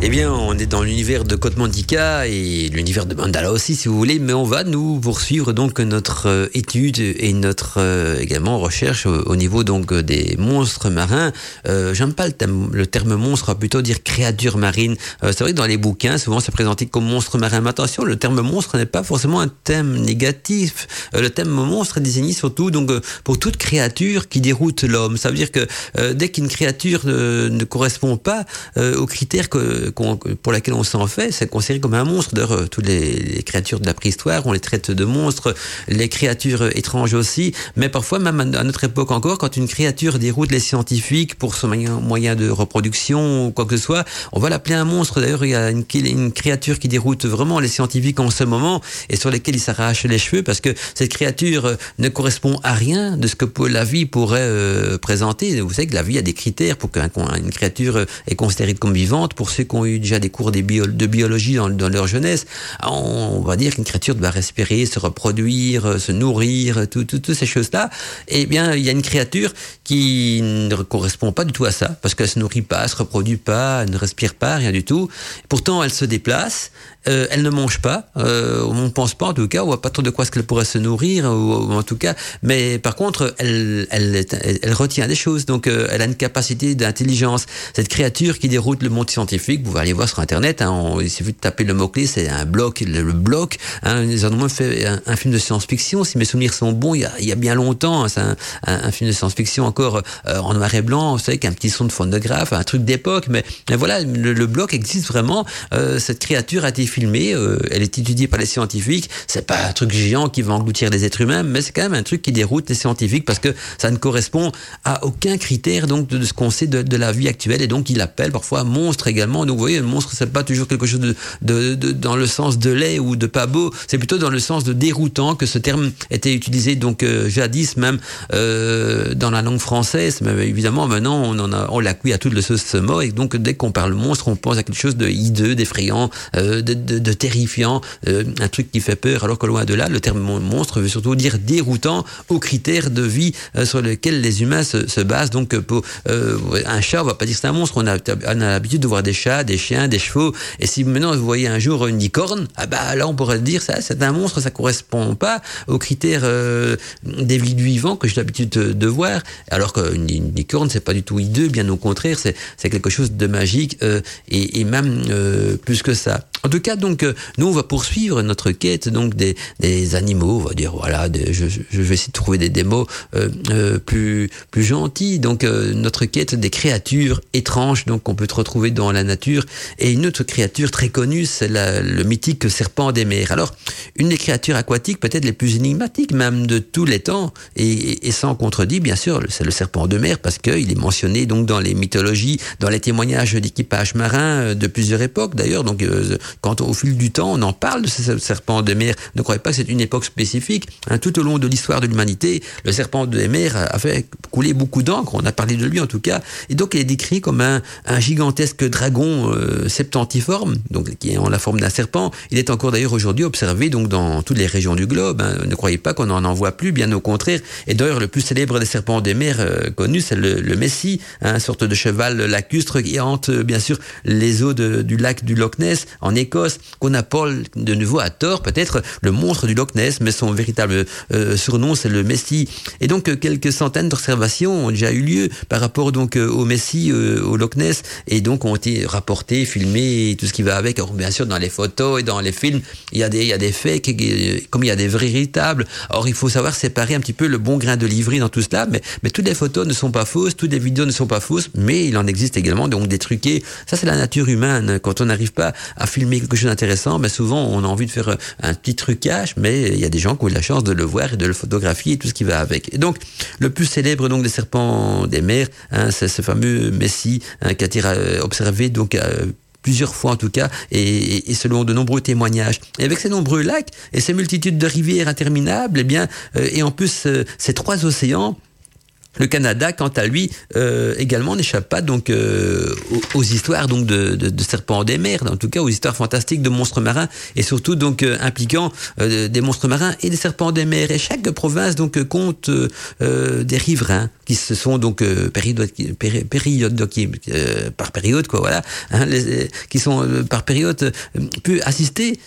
Speaker 4: Eh bien, on est dans l'univers de Côte Mandica et l'univers de Mandala aussi, si vous voulez, mais on va nous poursuivre donc notre euh, étude et notre euh, également recherche au, niveau donc des monstres marins. Euh, J'aime pas le terme, monstre, on va plutôt dire créature marine. C'est vrai que dans les bouquins, souvent c'est présenté comme monstre marin. Mais attention, le terme monstre n'est pas forcément un thème négatif. le terme monstre est désigné surtout donc pour toute créature qui déroute l'homme. Ça veut dire que dès qu'une créature ne correspond pas aux critères que pour laquelle on s'en fait, c'est considéré comme un monstre. D'ailleurs, euh, toutes les, créatures de la préhistoire, on les traite de monstres, les créatures étranges aussi, mais parfois, même à notre époque encore, quand une créature déroute les scientifiques pour son moyen, de reproduction ou quoi que ce soit, on va l'appeler un monstre. D'ailleurs, il y a une, créature qui déroute vraiment les scientifiques en ce moment et sur lesquels ils s'arrachent les cheveux parce que cette créature euh, ne correspond à rien de ce que la vie pourrait euh, présenter. Vous savez que la vie a des critères pour qu'une créature est considérée comme vivante. Pour ceux qui ont eu déjà des cours de biologie dans, leur jeunesse, on, va dire qu'une créature doit respirer, se reproduire, se nourrir, toutes ces choses-là. Eh bien, il y a une créature qui ne correspond pas du tout à ça, parce qu'elle se nourrit pas, se reproduit pas, elle ne respire pas, rien du tout. Pourtant, elle se déplace, euh, elle ne mange pas. Euh, on ne pense pas en tout cas, on voit pas trop de quoi ce qu'elle pourrait se nourrir, ou, en tout cas. Mais par contre, elle, elle, elle, retient des choses, donc euh, elle a une capacité d'intelligence. Cette créature qui déroute le monde scientifique, vous allez voir sur Internet, hein, il suffit de taper le mot-clé, c'est un bloc, le, bloc. Hein, ils ont fait un, film de science-fiction, si mes souvenirs sont bons, il y a, il y a bien longtemps, hein, c'est un, un, film de science-fiction encore en noir et blanc, vous savez, qu'un petit son de phonographe, un truc d'époque, mais, voilà, le, le, bloc existe vraiment, cette créature filmée, euh, elle est étudiée par les scientifiques. C'est pas un truc géant qui va engloutir les êtres humains, mais c'est quand même un truc qui déroute les scientifiques parce que ça ne correspond à aucun critère donc de, ce qu'on sait de, la vie actuelle et donc il appelle parfois monstre également. Donc vous voyez, le monstre c'est pas toujours quelque chose de, de, dans le sens de laid ou de pas beau, c'est plutôt dans le sens de déroutant que ce terme était utilisé donc euh, jadis même euh, dans la langue française. Mais évidemment maintenant on en a on l'a cuit à toute le ce mot et donc dès qu'on parle monstre on pense à quelque chose de hideux, d'effrayant, de, de, terrifiant, euh, un truc qui fait peur, alors que loin de là, le terme monstre veut surtout dire déroutant aux critères de vie euh, sur lesquels les humains se, basent. Donc, euh, pour un chat, on va pas dire c'est un monstre. On a, on a l'habitude de voir des chats, des chiens, des chevaux. Et si maintenant vous voyez un jour une licorne, ah bah là on pourrait dire ça, c'est un monstre, ça correspond pas aux critères des vies vivants que j'ai l'habitude de, voir. Alors qu'une une licorne, c'est pas du tout hideux, bien au contraire, c'est quelque chose de magique et, et même plus que ça. En tout cas, donc, euh, nous, on va poursuivre notre quête donc des, des animaux, on va dire, voilà, je, je, vais essayer de trouver des, des mots euh, euh, plus, plus gentils. Donc, notre quête des créatures étranges, donc, qu'on peut retrouver dans la nature. Et une autre créature très connue, c'est le mythique serpent des mers. Alors, une des créatures aquatiques peut-être les plus énigmatiques, même de tous les temps, et, et sans contredit, bien sûr, c'est le serpent de mer, parce qu'il est mentionné donc dans les mythologies, dans les témoignages d'équipage marin de plusieurs époques, d'ailleurs. Donc, quand au fil du temps, on en parle de ce serpent de mer. Ne croyez pas que c'est une époque spécifique. Hein, tout au long de l'histoire de l'humanité, le serpent de mer a fait couler beaucoup d'encre. On a parlé de lui en tout cas. Et donc, il est décrit comme un, gigantesque dragon euh, septentiforme, donc qui est en la forme d'un serpent. Il est encore d'ailleurs aujourd'hui observé donc dans toutes les régions du globe. Hein. Ne croyez pas qu'on en en voit plus, bien au contraire. Et d'ailleurs, le plus célèbre des serpents de mer euh, connus, c'est le, Messie, hein, sorte de cheval lacustre qui hante bien sûr les eaux du lac du Loch Ness Qu'on appelle de nouveau à tort peut-être le monstre du Loch Ness, mais son véritable euh, surnom c'est le Messie. Et donc euh, quelques centaines d'observations ont déjà eu lieu par rapport donc euh, au Messie, au Loch Ness, et donc ont été rapportés, filmés, et tout ce qui va avec. Alors, bien sûr, dans les photos et dans les films, il y a des, il y a des faits comme il y a des véritables. Or, il faut savoir séparer un petit peu le bon grain de livret dans tout cela, mais, mais toutes les photos ne sont pas fausses, toutes les vidéos ne sont pas fausses, mais il en existe également donc des truqués. Ça, c'est la nature humaine. Quand on n'arrive pas à filmer quelque chose d'intéressant, mais souvent on a envie de faire euh, un petit trucage, mais il y a des gens qui ont eu la chance de le voir et de le photographier et tout ce qui va avec. Et donc le plus célèbre donc des serpents des mers, hein, c'est ce fameux Messie hein, qui a été euh, observé donc euh, plusieurs fois en tout cas, et, selon de nombreux témoignages. Et avec ces nombreux lacs et ces multitudes de rivières interminables, eh bien, et en plus ces trois océans, le Canada, quant à lui, euh, également n'échappe pas donc euh, aux, histoires donc de, serpents des mers, en tout cas aux histoires fantastiques de monstres marins et surtout donc euh, impliquant des monstres marins et des serpents des mers. Et chaque province donc compte des riverains qui se sont donc période, par période quoi voilà, hein, qui sont par période pu assister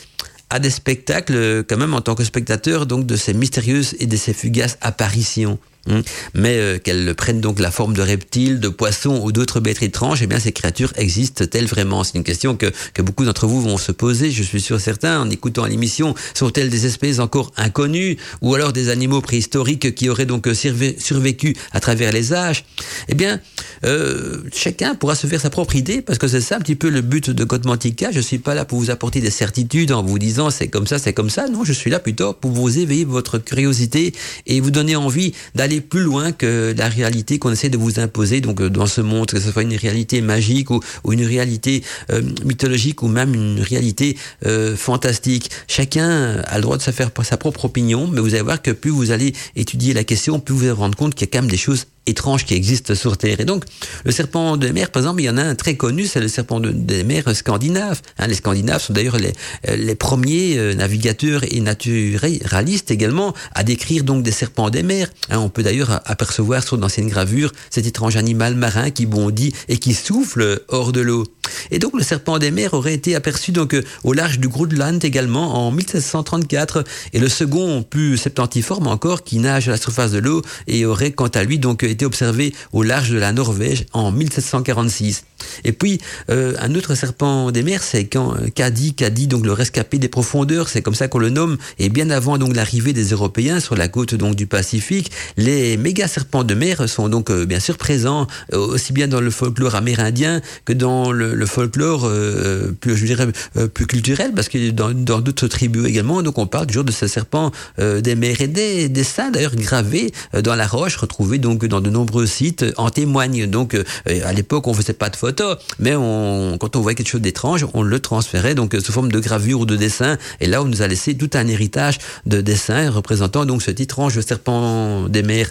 Speaker 4: à des spectacles quand même en tant que spectateur donc de ces mystérieuses et de ces fugaces apparitions. Hein. mais euh, qu'elles prennent donc la forme de reptiles, de poissons ou d'autres bêtes étranges, eh bien ces créatures existent-elles vraiment? C'est une question que, que beaucoup d'entre vous vont se poser, je suis sûr certains, en écoutant l'émission. Sont-elles des espèces encore inconnues ou alors des animaux préhistoriques qui auraient donc survécu à travers les âges? Eh bien, euh, chacun pourra se faire sa propre idée parce que c'est ça un petit peu le but de Codmantica. Je suis pas là pour vous apporter des certitudes en vous disant c'est comme ça, c'est comme ça. Non, je suis là plutôt pour vous éveiller votre curiosité et vous donner envie d'aller plus loin que la réalité qu'on essaie de vous imposer donc euh, dans ce monde, que ce soit une réalité magique ou, une réalité euh, mythologique ou même une réalité euh, fantastique. Chacun a le droit de se faire sa propre opinion, mais vous allez voir que plus vous allez étudier la question, plus vous allez vous rendre compte qu'il y a quand même des choses étranges qui existent sur Terre. Et donc, le serpent de mer, par exemple, il y en a un très connu, c'est le serpent de, mer scandinave. Hein, les Scandinaves sont d'ailleurs les, les premiers navigateurs et naturalistes également à décrire donc des serpents des mers. Hein, on peut d'ailleurs apercevoir sur d'anciennes gravures cet étrange animal marin qui bondit et qui souffle hors de l'eau. Et donc le serpent des mers aurait été aperçu donc euh, au large du Groenland également en 1734 et le second plus septentiforme encore qui nage à la surface de l'eau et aurait quant à lui donc été observé au large de la Norvège en 1746. Et puis euh, un autre serpent des mers c'est quand euh, Caddy, Caddy donc le rescapé des profondeurs, c'est comme ça qu'on le nomme et bien avant donc l'arrivée des Européens sur la côte donc du Pacifique, les méga serpents de mer sont donc bien sûr présents aussi bien dans le folklore amérindien que dans le, folklore euh, plus, je dirais, euh, plus culturel, parce que dans d'autres tribus également, donc on parle toujours de ce serpent euh, des mers et des, des saints, d'ailleurs gravés dans la roche, retrouvés donc dans de nombreux sites, en témoignent. Donc à l'époque, on faisait pas de photos, mais on, quand on voyait quelque chose d'étrange, on le transférait donc sous forme de gravure ou de dessin. Et là, on nous a laissé tout un héritage de dessins représentant donc cet étrange serpent des mers.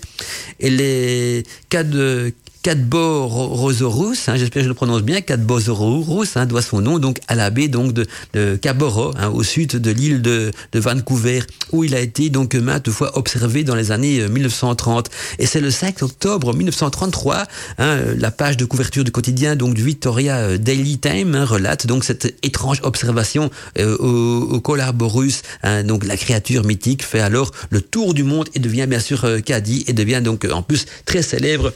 Speaker 4: Et les cas de Cadborosaurus, hein, j'espère que je le prononce bien, Cadborosaurus hein, doit son nom donc à la baie donc de, de Caboro, hein, au sud de l'île de, Vancouver, où il a été donc maintes fois observé dans les années 1930. Euh, Et c'est le 5 octobre 1933, hein, la page de couverture du quotidien donc du Victoria euh, Daily Time relate donc cette étrange observation euh, au, au donc la créature mythique fait alors le tour du monde et devient bien sûr euh, et devient donc en plus très célèbre.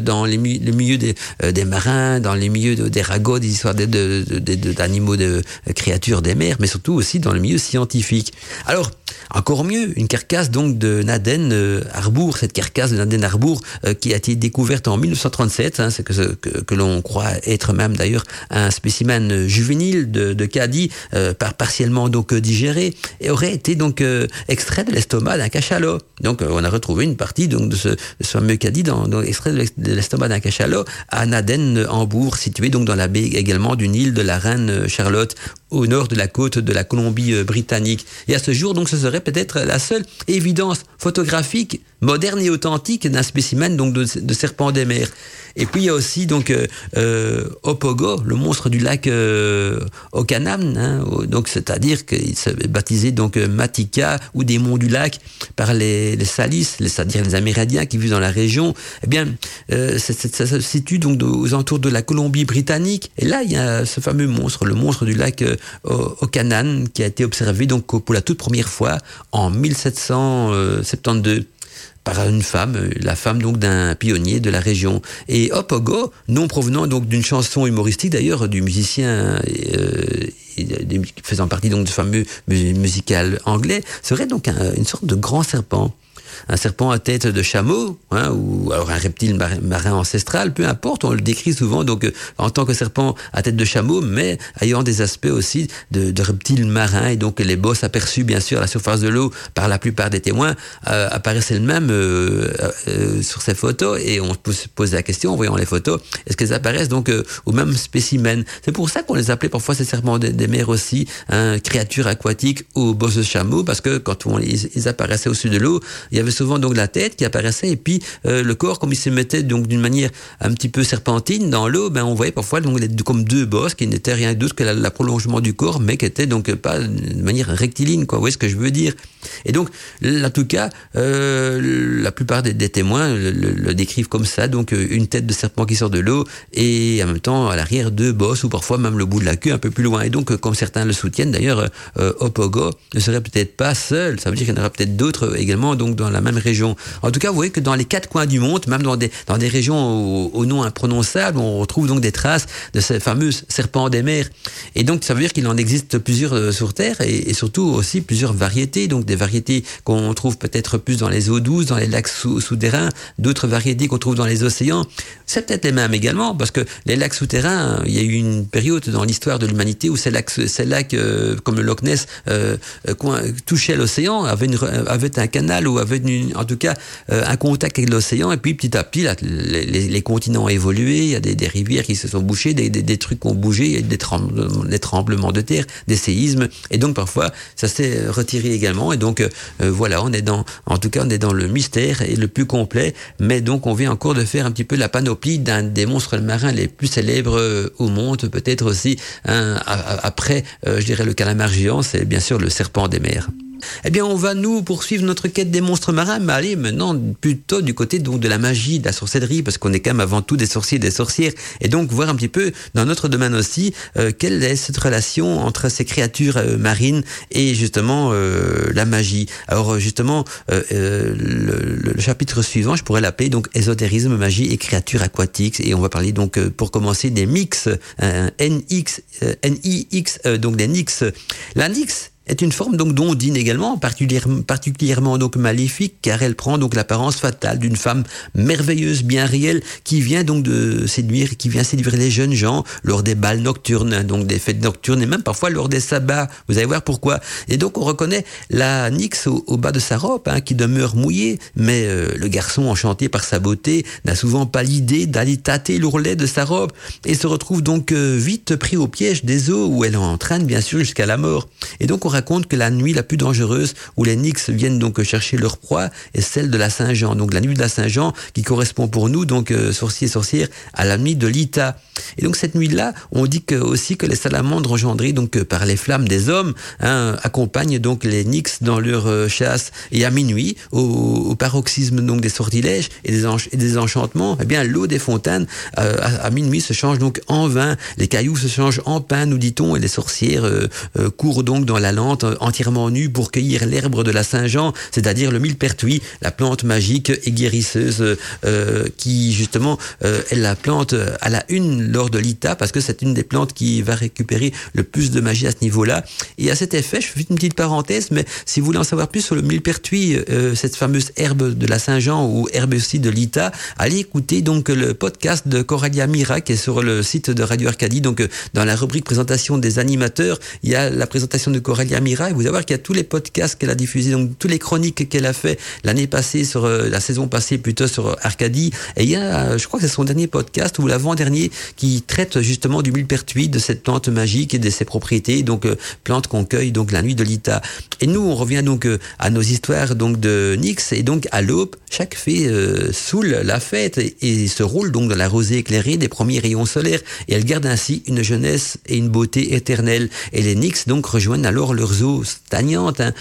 Speaker 4: Dans les, le milieu des, des marins, dans les milieux des ragots, des histoires d'animaux, de, de, créatures des mers, mais surtout aussi dans le milieu scientifique. Alors, encore mieux, une carcasse donc de Naden euh, Harbour, cette carcasse de Naden Harbour euh, qui a été découverte en 1937, hein, c'est que, que, l'on croit être même d'ailleurs un spécimen juvénile de, de caddie, euh, par, partiellement donc digéré, et aurait été donc extrait de l'estomac d'un cachalot. Donc on a retrouvé une partie donc de ce, fameux caddie dans, dans de l'estomac d'un cachalot à Naden Hambourg, situé donc dans la baie également d'une île de la reine Charlotte au nord de la côte de la Colombie-Britannique. Et à ce jour, donc, ce serait peut-être la seule évidence photographique moderne et authentique d'un spécimen donc de, serpent des mers. Et puis il y a aussi donc euh, euh Opogo, le monstre du lac euh, Okanam, hein, donc c'est-à-dire qu'il se baptisé donc euh, Matika ou démon du lac par les, Salis, c'est-à-dire les Amérindiens qui vivent dans la région. Eh bien, euh, ça, se situe donc aux alentours de la Colombie-Britannique. Et là, il y a ce fameux monstre, le monstre du lac euh, Okanam, qui a été observé donc pour la toute première fois en 1772 par une femme, la femme donc d'un pionnier de la région. Et Opogo, nom provenant donc d'une chanson humoristique d'ailleurs du musicien euh, faisant partie donc du fameux musical anglais, serait donc un, une sorte de grand serpent un serpent à tête de chameau, hein, ou alors un reptile marin ancestral, peu importe, on le décrit souvent donc en tant que serpent à tête de chameau, mais ayant des aspects aussi de, de reptile marin, et donc les bosses aperçues bien sûr à la surface de l'eau par la plupart des témoins euh, apparaissaient elles-mêmes euh, euh, sur ces photos, et on se poser la question en voyant les photos, est-ce qu'elles apparaissent donc euh, au même spécimen? C'est pour ça qu'on les appelait parfois ces serpents des, des mers aussi, hein, créatures aquatiques ou bosses de chameau, parce que quand on, ils, ils apparaissaient au-dessus de l'eau, souvent donc la tête qui apparaissait et puis euh, le corps comme il se mettait donc d'une manière un petit peu serpentine dans l'eau ben on voyait parfois donc comme deux bosses qui n'étaient rien d'autre que la, prolongement du corps mais qui étaient donc pas de manière rectiligne quoi. Vous voyez ce que je veux dire? Et donc en tout cas euh, la plupart des, témoins le, décrivent comme ça. Donc une tête de serpent qui sort de l'eau et en même temps à l'arrière deux bosses ou parfois même le bout de la queue un peu plus loin. Et donc comme certains le soutiennent d'ailleurs euh, Opogo ne serait peut-être pas seul. Ça veut dire qu'il y en aura peut-être d'autres également donc dans la même région. En tout cas, vous voyez que dans les quatre coins du monde, même dans des, dans des régions au, au nom imprononçable, on retrouve donc des traces de ces fameux serpents des mers. Et donc, ça veut dire qu'il en existe plusieurs euh, sur Terre et, surtout aussi plusieurs variétés. Donc, des variétés qu'on trouve peut-être plus dans les eaux douces, dans les lacs souterrains, d'autres variétés qu'on trouve dans les océans. C'est peut-être les mêmes également, parce que les lacs souterrains, il y a eu une période dans l'histoire de l'humanité où ces lacs, ces lacs euh, comme le Loch Ness, euh, touchaient l'océan, avaient, avaient un canal ou avaient en tout cas euh, un contact avec l'océan. Et puis petit à petit là, les, les, continents ont évolué, il y a des, des, rivières qui se sont bouchées, des, des, trucs qui ont bougé, des tremblements, des tremblements de terre, des séismes. Et donc parfois ça s'est retiré également. Et donc euh, voilà, on est dans en tout cas on est dans le mystère et le plus complet, mais donc on vient encore de faire un petit peu la panoplie d'un des monstres marins les plus célèbres euh, au monde, peut-être aussi hein, après je dirais le calamar géant, c'est bien sûr le serpent des mers. Eh bien, on va nous poursuivre notre quête des monstres marins, mais aller maintenant plutôt du côté donc de la magie, de la sorcellerie, parce qu'on est quand même avant tout des sorciers et des sorcières, et donc voir un petit peu dans notre domaine aussi euh, quelle est cette relation entre ces créatures euh, marines et justement euh, la magie. Alors justement, euh, euh, le, le, chapitre suivant, je pourrais l'appeler donc ésotérisme, magie et créatures aquatiques, et on va parler donc pour commencer des mix, NX, NIX, donc des nix. La nix est une forme donc d'ondine également particulièrement, particulièrement donc maléfique car elle prend donc l'apparence fatale d'une femme merveilleuse bien réelle qui vient donc de séduire qui vient séduire les jeunes gens lors des balles nocturnes donc des fêtes nocturnes et même parfois lors des sabbats. Vous allez voir pourquoi. Et donc on reconnaît la nix au, bas de sa robe hein, qui demeure mouillée mais euh, le garçon enchanté par sa beauté n'a souvent pas l'idée d'aller tâter l'ourlet de sa robe et se retrouve donc euh, vite pris au piège des eaux où elle entraîne bien sûr jusqu'à la mort. Et donc on raconte que la nuit la plus dangereuse où les Nix viennent donc chercher leur proie est celle de la Saint-Jean. Donc la nuit de la Saint-Jean qui correspond pour nous, donc euh, sorciers et sorcières, à la nuit de l'Ita. Et donc cette nuit-là, on dit que, aussi que les salamandres engendrés donc euh, par les flammes des hommes hein, accompagnent donc les Nix dans leur euh, chasse. Et à minuit, au, au, paroxysme donc des sortilèges et des, des enchantements, eh bien l'eau des fontaines euh, à, à, minuit se change donc en vin, les cailloux se changent en pain, nous dit-on, et les sorcières courent donc dans la langue entièrement nue pour cueillir l'herbe de la Saint-Jean, c'est-à-dire le millepertuis, la plante magique et guérisseuse euh, qui justement euh, est la plante à la une lors de l'ITA parce que c'est une des plantes qui va récupérer le plus de magie à ce niveau-là. Et à cet effet, je fais une petite parenthèse, mais si vous voulez en savoir plus sur le millepertuis, euh, cette fameuse herbe de la Saint-Jean ou herbe aussi de l'ITA, allez écouter donc le podcast de Coralia Mira qui est sur le site de Radio Arcadie. Donc euh, dans la rubrique présentation des animateurs, il y a la présentation de Coralia Mira et vous allez qu'il y a tous les podcasts qu'elle a diffusés, donc tous les chroniques qu'elle a fait l'année passée sur euh, la saison passée plutôt sur Arcadie. Et il y a, je crois que c'est son dernier podcast ou l'avant-dernier qui traite justement du millepertuis, de cette plante magique et de ses propriétés. Donc plante qu'on cueille donc la nuit de l'Ita. Et nous, on revient donc à nos histoires donc de Nix et donc à l'aube, chaque fée euh, saoule la fête et, se roule donc dans la rosée éclairée des premiers rayons solaires et elle garde ainsi une jeunesse et une beauté éternelle. Et les Nix donc rejoignent alors leurs eaux stagnantes, hein,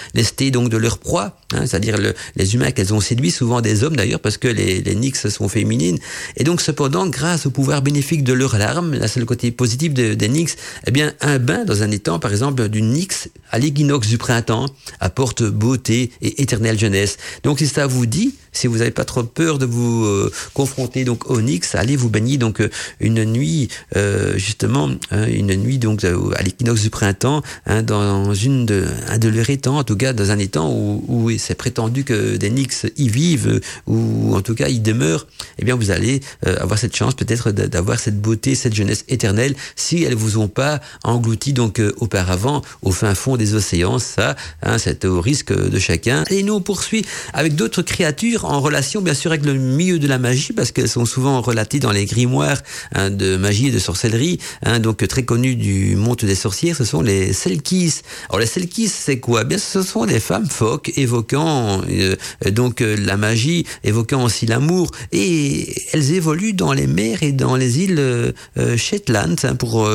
Speaker 4: donc de leur proie, hein, c'est-à-dire les humains qu'elles ont séduits, souvent des hommes d'ailleurs parce que les, les Nix sont féminines. Et donc cependant, grâce au pouvoir bénéfique de leurs larmes, là c'est le côté positif de, des Nix, eh bien un bain dans un étang par exemple d'une Nix à l'équinoxe du printemps apporte beauté et éternelle jeunesse. Donc si ça vous dit, si vous n'avez pas trop peur de vous euh, confronter donc au Nix, allez vous baigner donc euh, une nuit euh, justement hein, une nuit donc à l'équinoxe du printemps hein, dans une de leurs étangs, en tout cas dans un étang où, c'est prétendu que des Nix y vivent ou en tout cas y demeurent. Eh bien vous allez avoir cette chance peut-être d'avoir cette beauté, cette jeunesse éternelle si elles vous ont pas englouti donc auparavant au fin fond des océans. Ça, hein, c'est au risque de chacun. Et nous on poursuit avec d'autres créatures en relation bien sûr avec le milieu de la magie, parce qu'elles sont souvent relatées dans les grimoires hein, de magie et de sorcellerie, hein, donc très connus du monde des sorcières, ce sont les Selkis. Alors les Selkis, c'est quoi? Bien, ce sont des femmes phoques évoquant euh, donc euh, la magie, évoquant aussi l'amour, et elles évoluent dans les mers et dans les îles euh, Shetland hein, pour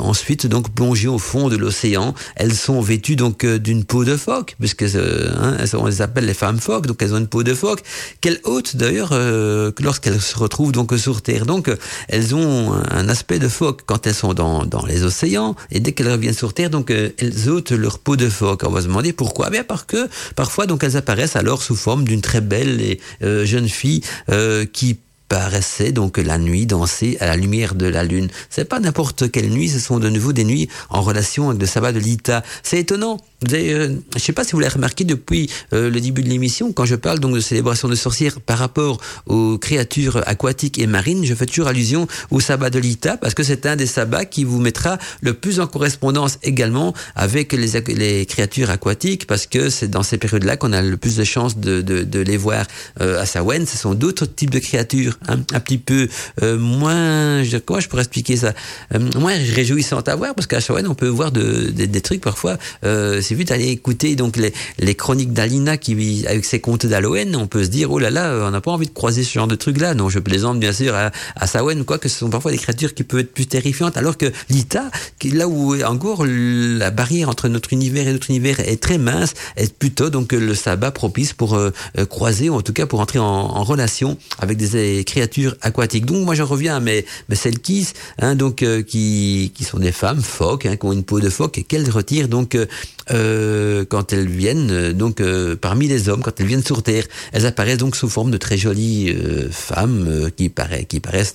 Speaker 4: ensuite donc plonger au fond de l'océan. Elles sont vêtues donc d'une peau de phoque, puisque hein, on les appelle les femmes phoques, donc elles ont une peau de phoque, qu'elles ôtent d'ailleurs euh, lorsqu'elles se retrouvent donc sur Terre. Donc euh, elles ont un aspect de phoque quand elles sont dans, dans les océans et dès qu'elles reviennent sur Terre, donc euh, elles ôtent leur peau de phoque. On va se demander pourquoi. Bien parce que parfois donc elles apparaissent alors sous forme d'une très belle et jeune fille qui paraissait donc la nuit danser à la lumière de la lune. C'est pas n'importe quelle nuit, ce sont de nouveau des nuits en relation avec le sabbat de l'Ita. C'est étonnant. Vous euh, je sais pas si vous l'avez remarqué depuis euh, le début de l'émission, quand je parle donc de célébration de sorcières par rapport aux créatures aquatiques et marines, je fais toujours allusion au sabbat de l'Ita parce que c'est un des sabbats qui vous mettra le plus en correspondance également avec les, créatures aquatiques parce que c'est dans ces périodes-là qu'on a le plus de chances de les voir euh, à Sawen. Ce sont d'autres types de créatures un, petit peu euh, moins, je, comment je pourrais expliquer ça, euh, moins réjouissante à voir, parce qu'à Shawen, on peut voir de, des trucs parfois, euh, c'est vite aller écouter donc les, chroniques d'Alina qui, avec ses contes d'Halloween, on peut se dire, oh là là, on n'a pas envie de croiser ce genre de trucs-là. Non, je plaisante bien sûr à, à Sawen, quoi que ce sont parfois des créatures qui peuvent être plus terrifiantes, alors que l'Ita, là où encore la barrière entre notre univers et notre univers est très mince, est plutôt donc le sabbat propice pour euh, croiser, ou en tout cas pour entrer en, en relation avec des créatures aquatiques. Donc moi je reviens à mes, mes selkies, hein, donc euh, qui, qui sont des femmes phoques, hein, qui ont une peau de phoque et qu'elles retirent donc euh, euh, quand elles viennent euh, donc euh, parmi les hommes, quand elles viennent sur Terre. Elles apparaissent donc sous forme de très jolies femmes qui, paraissent, qui paraissent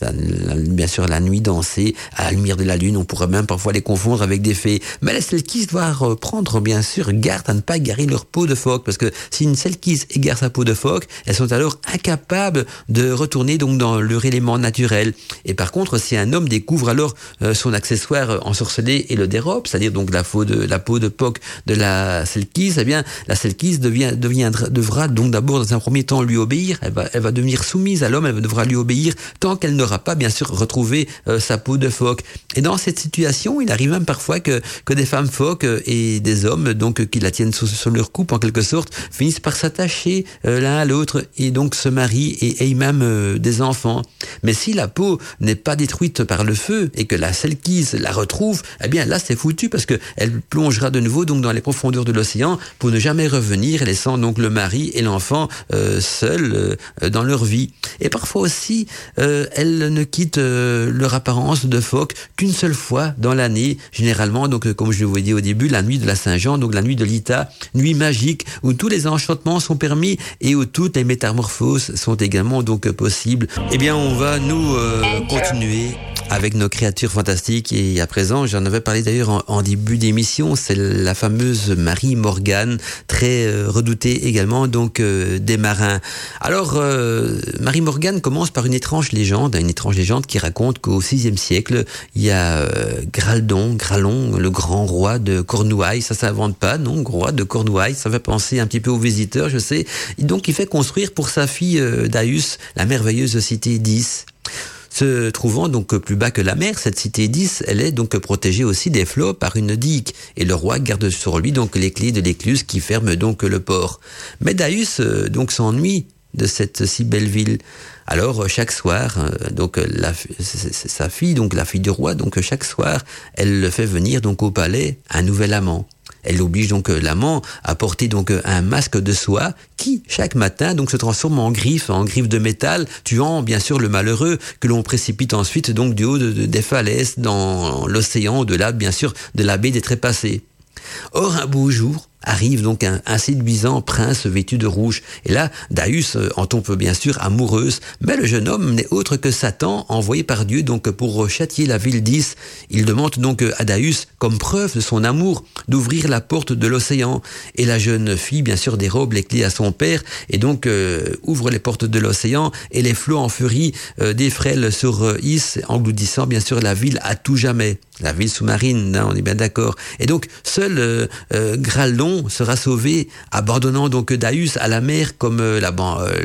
Speaker 4: bien sûr la nuit danser à la lumière de la lune. On pourrait même parfois les confondre avec des fées. Mais les Selkis doivent prendre bien sûr garde à ne pas égarer leur peau de phoque parce que si une Selkis égare sa peau de phoque, elles sont alors incapables de retourner donc dans leur élément naturel. Et par contre, si un homme découvre alors son accessoire ensorcelé et le dérobe, c'est-à-dire donc la peau de la peau de phoque de la Selkis, eh bien, la Selkis devient, devra donc d'abord dans un premier temps lui obéir. Elle va, elle va devenir soumise à l'homme. Elle devra lui obéir tant qu'elle n'aura pas, bien sûr, retrouvé euh, sa peau de phoque. Et dans cette situation, il arrive même parfois que, que des femmes phoques euh, et des hommes, donc, qui la tiennent sur, leur coupe en quelque sorte, finissent par s'attacher euh, l'un à l'autre et donc se marient et aient même des enfants. Mais si la peau n'est pas détruite par le feu et que la selkise la retrouve, eh bien là c'est foutu parce que elle plongera de nouveau donc dans les profondeurs de l'océan pour ne jamais revenir, laissant donc le mari et l'enfant euh, seuls euh, dans leur vie. Et parfois aussi, euh, elle ne quitte euh, leur apparence de phoque qu'une seule fois dans l'année, généralement donc comme je vous ai dit au début, la nuit de la Saint-Jean, donc la nuit de l'Ita, nuit magique où tous les enchantements sont permis et où toutes les métamorphoses sont également donc possibles. Eh bien, on va nous continuer avec nos créatures fantastiques et à présent, j'en avais parlé d'ailleurs en, début d'émission, c'est la fameuse Marie Morgane, très euh, redoutée également donc euh, des marins. Alors euh, Marie Morgane commence par une étrange légende, une étrange légende qui raconte qu'au VIe siècle, il y a euh, Graldon, Gralon, le grand roi de Cornouailles, ça s'invente pas, non, roi de Cornouailles, ça fait penser un petit peu aux visiteurs, je sais. Et donc il fait construire pour sa fille euh, Daïus la merveilleuse cité d'Is. Se trouvant donc plus bas que la mer, cette cité 10, elle est donc protégée aussi des flots par une digue, et le roi garde sur lui donc les clés de l'écluse qui ferme donc le port. Mais euh, donc s'ennuie de cette si belle ville. Alors chaque soir, euh, donc sa fille, donc la fille du roi, donc chaque soir, elle le fait venir donc au palais un nouvel amant. Elle oblige donc l'amant à porter donc un masque de soie qui, chaque matin, donc se transforme en griffe, en griffe de métal, tuant bien sûr le malheureux que l'on précipite ensuite donc du haut de, de, des falaises dans l'océan, au-delà bien sûr de la baie des Trépassés. Or, un beau jour, arrive donc un, un, séduisant prince vêtu de rouge. Et là, Daïus en tombe bien sûr amoureuse, mais le jeune homme n'est autre que Satan, envoyé par Dieu donc pour châtier la ville d'Is. Il demande donc à Daïus, comme preuve de son amour, d'ouvrir la porte de l'océan. Et la jeune fille, bien sûr, dérobe les clés à son père, et donc euh, ouvre les portes de l'océan, et les flots en furie euh, défrèlent sur euh, Is, engloutissant bien sûr la ville à tout jamais. La ville sous-marine, hein, on est bien d'accord. Et donc, seul euh, euh, sera sauvé, abandonnant donc Daïus à la mer, comme euh,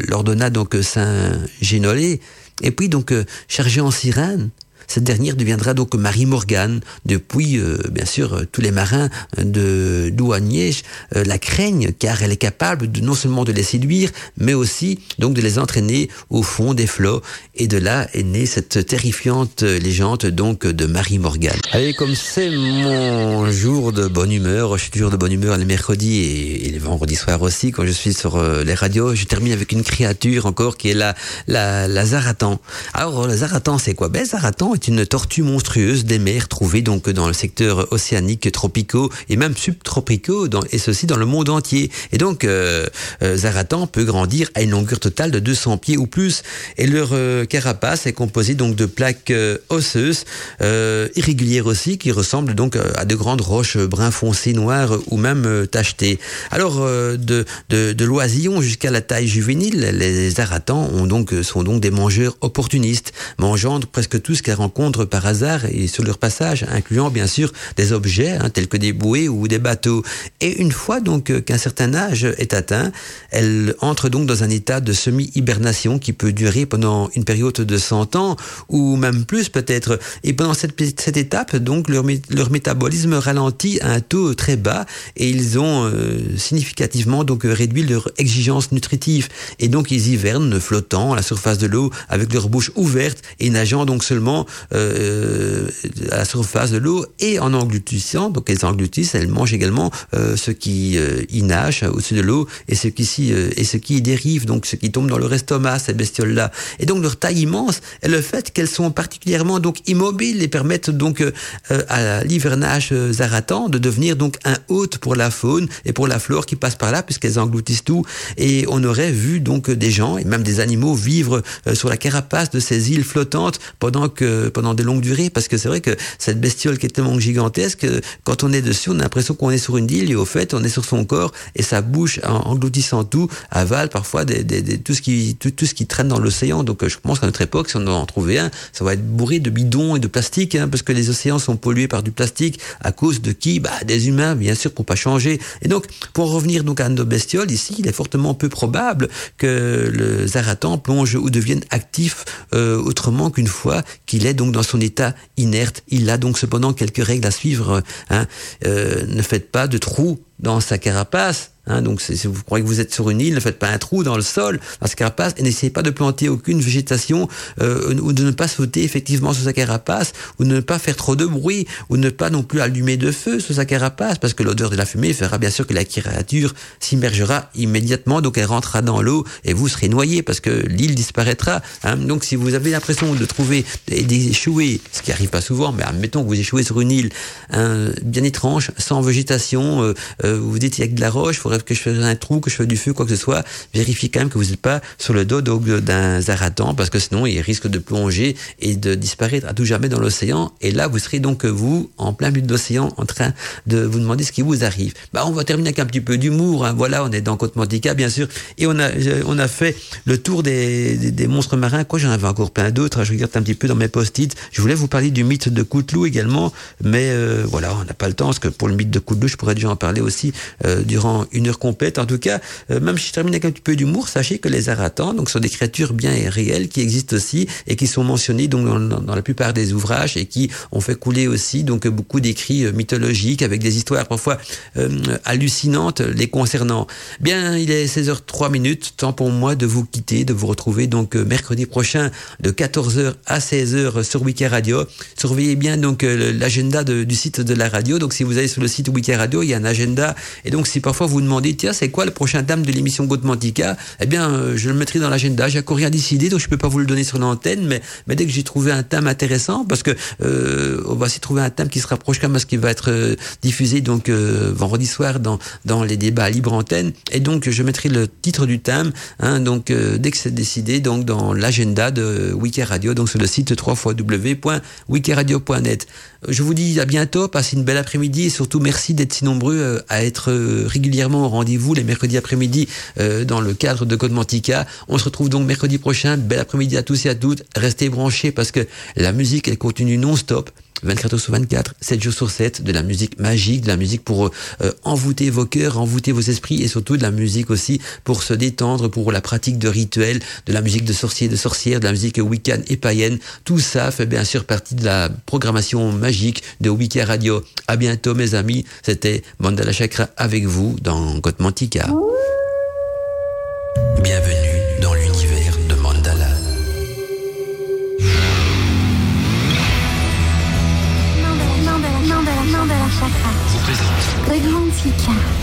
Speaker 4: l'ordonna donc Saint Génolé. Et puis donc chargé en sirène, cette dernière deviendra donc Marie Morgane. Depuis, euh, bien sûr, euh, tous les marins de douaniers euh, la craignent car elle est capable de non seulement de les séduire, mais aussi donc de les entraîner au fond des flots. Et de là est née cette terrifiante légende donc de Marie Morgane. Allez, comme c'est mon jour de bonne humeur, je suis toujours de bonne humeur les mercredis et, les vendredis soirs aussi quand je suis sur les radios. Je termine avec une créature encore qui est la la, la Zaratan. Alors le Zaratan c'est quoi? Ben Zaratan est une tortue monstrueuse des mers trouvée donc dans le secteur océanique tropicaux et même subtropicaux et ceci dans le monde entier. Et donc euh, euh, Zaratan peut grandir à une longueur totale de 200 pieds ou plus et leur euh, carapace est composée donc de plaques euh, osseuses irrégulières aussi qui ressemblent donc à de grandes roches brun foncé noires ou même tachetées. Alors de, de, de l'oisillon jusqu'à la taille juvénile, les Zaratans ont donc sont donc des mangeurs opportunistes, mangeant presque tout ce qu'elles rencontrent par hasard et sur leur passage, incluant bien sûr des objets hein, tels que des bouées ou des bateaux. Et une fois donc qu'un certain âge est atteint, elles entrent donc dans un état de semi-hibernation qui peut durer pendant une période de 100 ans ou même plus peut-être. Et pendant cette, cette étape, donc leur, leur métabolisme ralentit à un taux très bas et ils ont euh, significativement donc réduit leur exigence nutritive et donc ils hivernent flottant à la surface de l'eau avec leur bouche ouverte et nageant donc seulement euh, à la surface de l'eau et en engloutissant. Donc elles engloutissent, elles mangent également euh, ce qui euh, y nage au-dessus de l'eau et ce qui s'y, euh, et ce qui y dérive, donc ce qui tombe dans leur estomac, ces bestioles-là. Et donc leur taille immense et le fait qu'elles sont particulièrement donc immobiles et permettent donc euh, à l'hivernage zaratan de devenir donc un hôte pour la faune et pour la flore qui passe par là puisqu'elles engloutissent tout. Et on aurait vu donc des gens et même des animaux vivre sur la carapace de ces îles flottantes pendant que pendant des longues durées parce que c'est vrai que cette bestiole qui est tellement gigantesque, quand on est dessus, on a l'impression qu'on est sur une île et au fait on est sur son corps et sa bouche en engloutissant tout avale parfois des, des, des, tout ce qui tout, ce qui traîne dans l'océan. Donc je pense qu'à notre époque, si on en trouvait un, ça va être bourré de bidons et de plastique hein, parce que les océans sont pollués par du plastique à cause de qui? Bah, Des humains, bien sûr, pour pas changer. Et donc pour revenir donc à nos bestioles ici, il est fortement peu probable que le zaratan plonge ou devienne actif euh, autrement qu'une fois qu'il est donc dans son état inerte. Il a donc cependant quelques règles à suivre. Hein. Euh, ne faites pas de trous dans sa carapace. Hein, donc, si vous croyez que vous êtes sur une île, ne faites pas un trou dans le sol, dans sa carapace, et n'essayez pas de planter aucune végétation euh, ou de ne pas sauter effectivement sur sa carapace, ou de ne pas faire trop de bruit, ou ne pas non plus allumer de feu sur sa carapace, parce que l'odeur de la fumée fera bien sûr que la créature s'immergera immédiatement, donc elle rentrera dans l'eau et vous serez noyé parce que l'île disparaîtra. Hein. Donc, si vous avez l'impression de trouver d'échouer, ce qui arrive pas souvent, mais admettons que vous échouez sur une île hein, bien étrange, sans végétation, euh, euh, vous vous dites il y a que de la roche, il faudrait que je fasse un trou, que je fasse du feu, quoi que ce soit, vérifiez quand même que vous n'êtes pas sur le dos d'un zaratan, parce que sinon il risque de plonger et de disparaître à tout jamais dans l'océan. Et là, vous serez donc vous en plein but de l'océan en train de vous demander ce qui vous arrive. Bah, on va terminer avec un petit peu d'humour. Hein. Voilà, on est dans Côte Mantica, bien sûr, et on a on a fait le tour des, des, monstres marins. Quoi, j'en avais encore plein d'autres. Je regarde un petit peu dans mes post-it. Je voulais vous parler du mythe de Couteloup également, mais euh, voilà, on n'a pas le temps parce que pour le mythe de Couteloup, je pourrais déjà en parler aussi euh, durant une heure complète. En tout cas, euh, même si je termine avec un petit peu d'humour, sachez que les aratans donc, sont des créatures bien réelles qui existent aussi et qui sont mentionnées donc, dans, la plupart des ouvrages et qui ont fait couler aussi donc, beaucoup d'écrits euh, mythologiques avec des histoires parfois hallucinantes les concernant. Bien, il est 16h03 minutes, temps pour moi de vous quitter, de vous retrouver donc mercredi prochain de 14h à 16h sur Wiki Radio. Surveillez bien donc l'agenda du site de la radio. Donc si vous allez sur le site Wiki Radio, il y a un agenda et donc si parfois vous demandez tiens c'est quoi le prochain thème de l'émission Gaudmantica Eh bien, euh, je le mettrai dans l'agenda. J'ai encore rien décidé, donc je peux pas vous le donner sur l'antenne, mais, dès que j'ai trouvé un thème intéressant, parce que euh, on va essayer de trouver un thème qui se rapproche quand même à ce qui va être euh, diffusé donc vendredi soir dans dans les débats libre antenne, et donc je mettrai le titre du thème, hein, donc dès que c'est décidé, donc dans l'agenda de Wiki Radio, donc sur le site www.wikiradio.net. Je vous dis à bientôt, passez une belle après-midi et surtout merci d'être si nombreux à être régulièrement au rendez-vous les mercredis après-midi euh, dans le cadre de Code Mantica. On se retrouve donc mercredi prochain. Bel après-midi à tous et à toutes. Restez branchés parce que la musique, elle continue non-stop. 24 heures sur 24, 7 jours sur 7, de la musique magique, de la musique pour euh, envoûter vos cœurs, envoûter vos esprits et surtout de la musique aussi pour se détendre, pour la pratique de rituels, de la musique de sorciers, de sorcières, de la musique wiccan et païenne. Tout ça fait bien sûr partie de la programmation magique de Wicca Radio. À bientôt mes amis, c'était Mandala Chakra avec vous dans Gotmantika.
Speaker 3: Bienvenue Mandala,
Speaker 1: Mandala,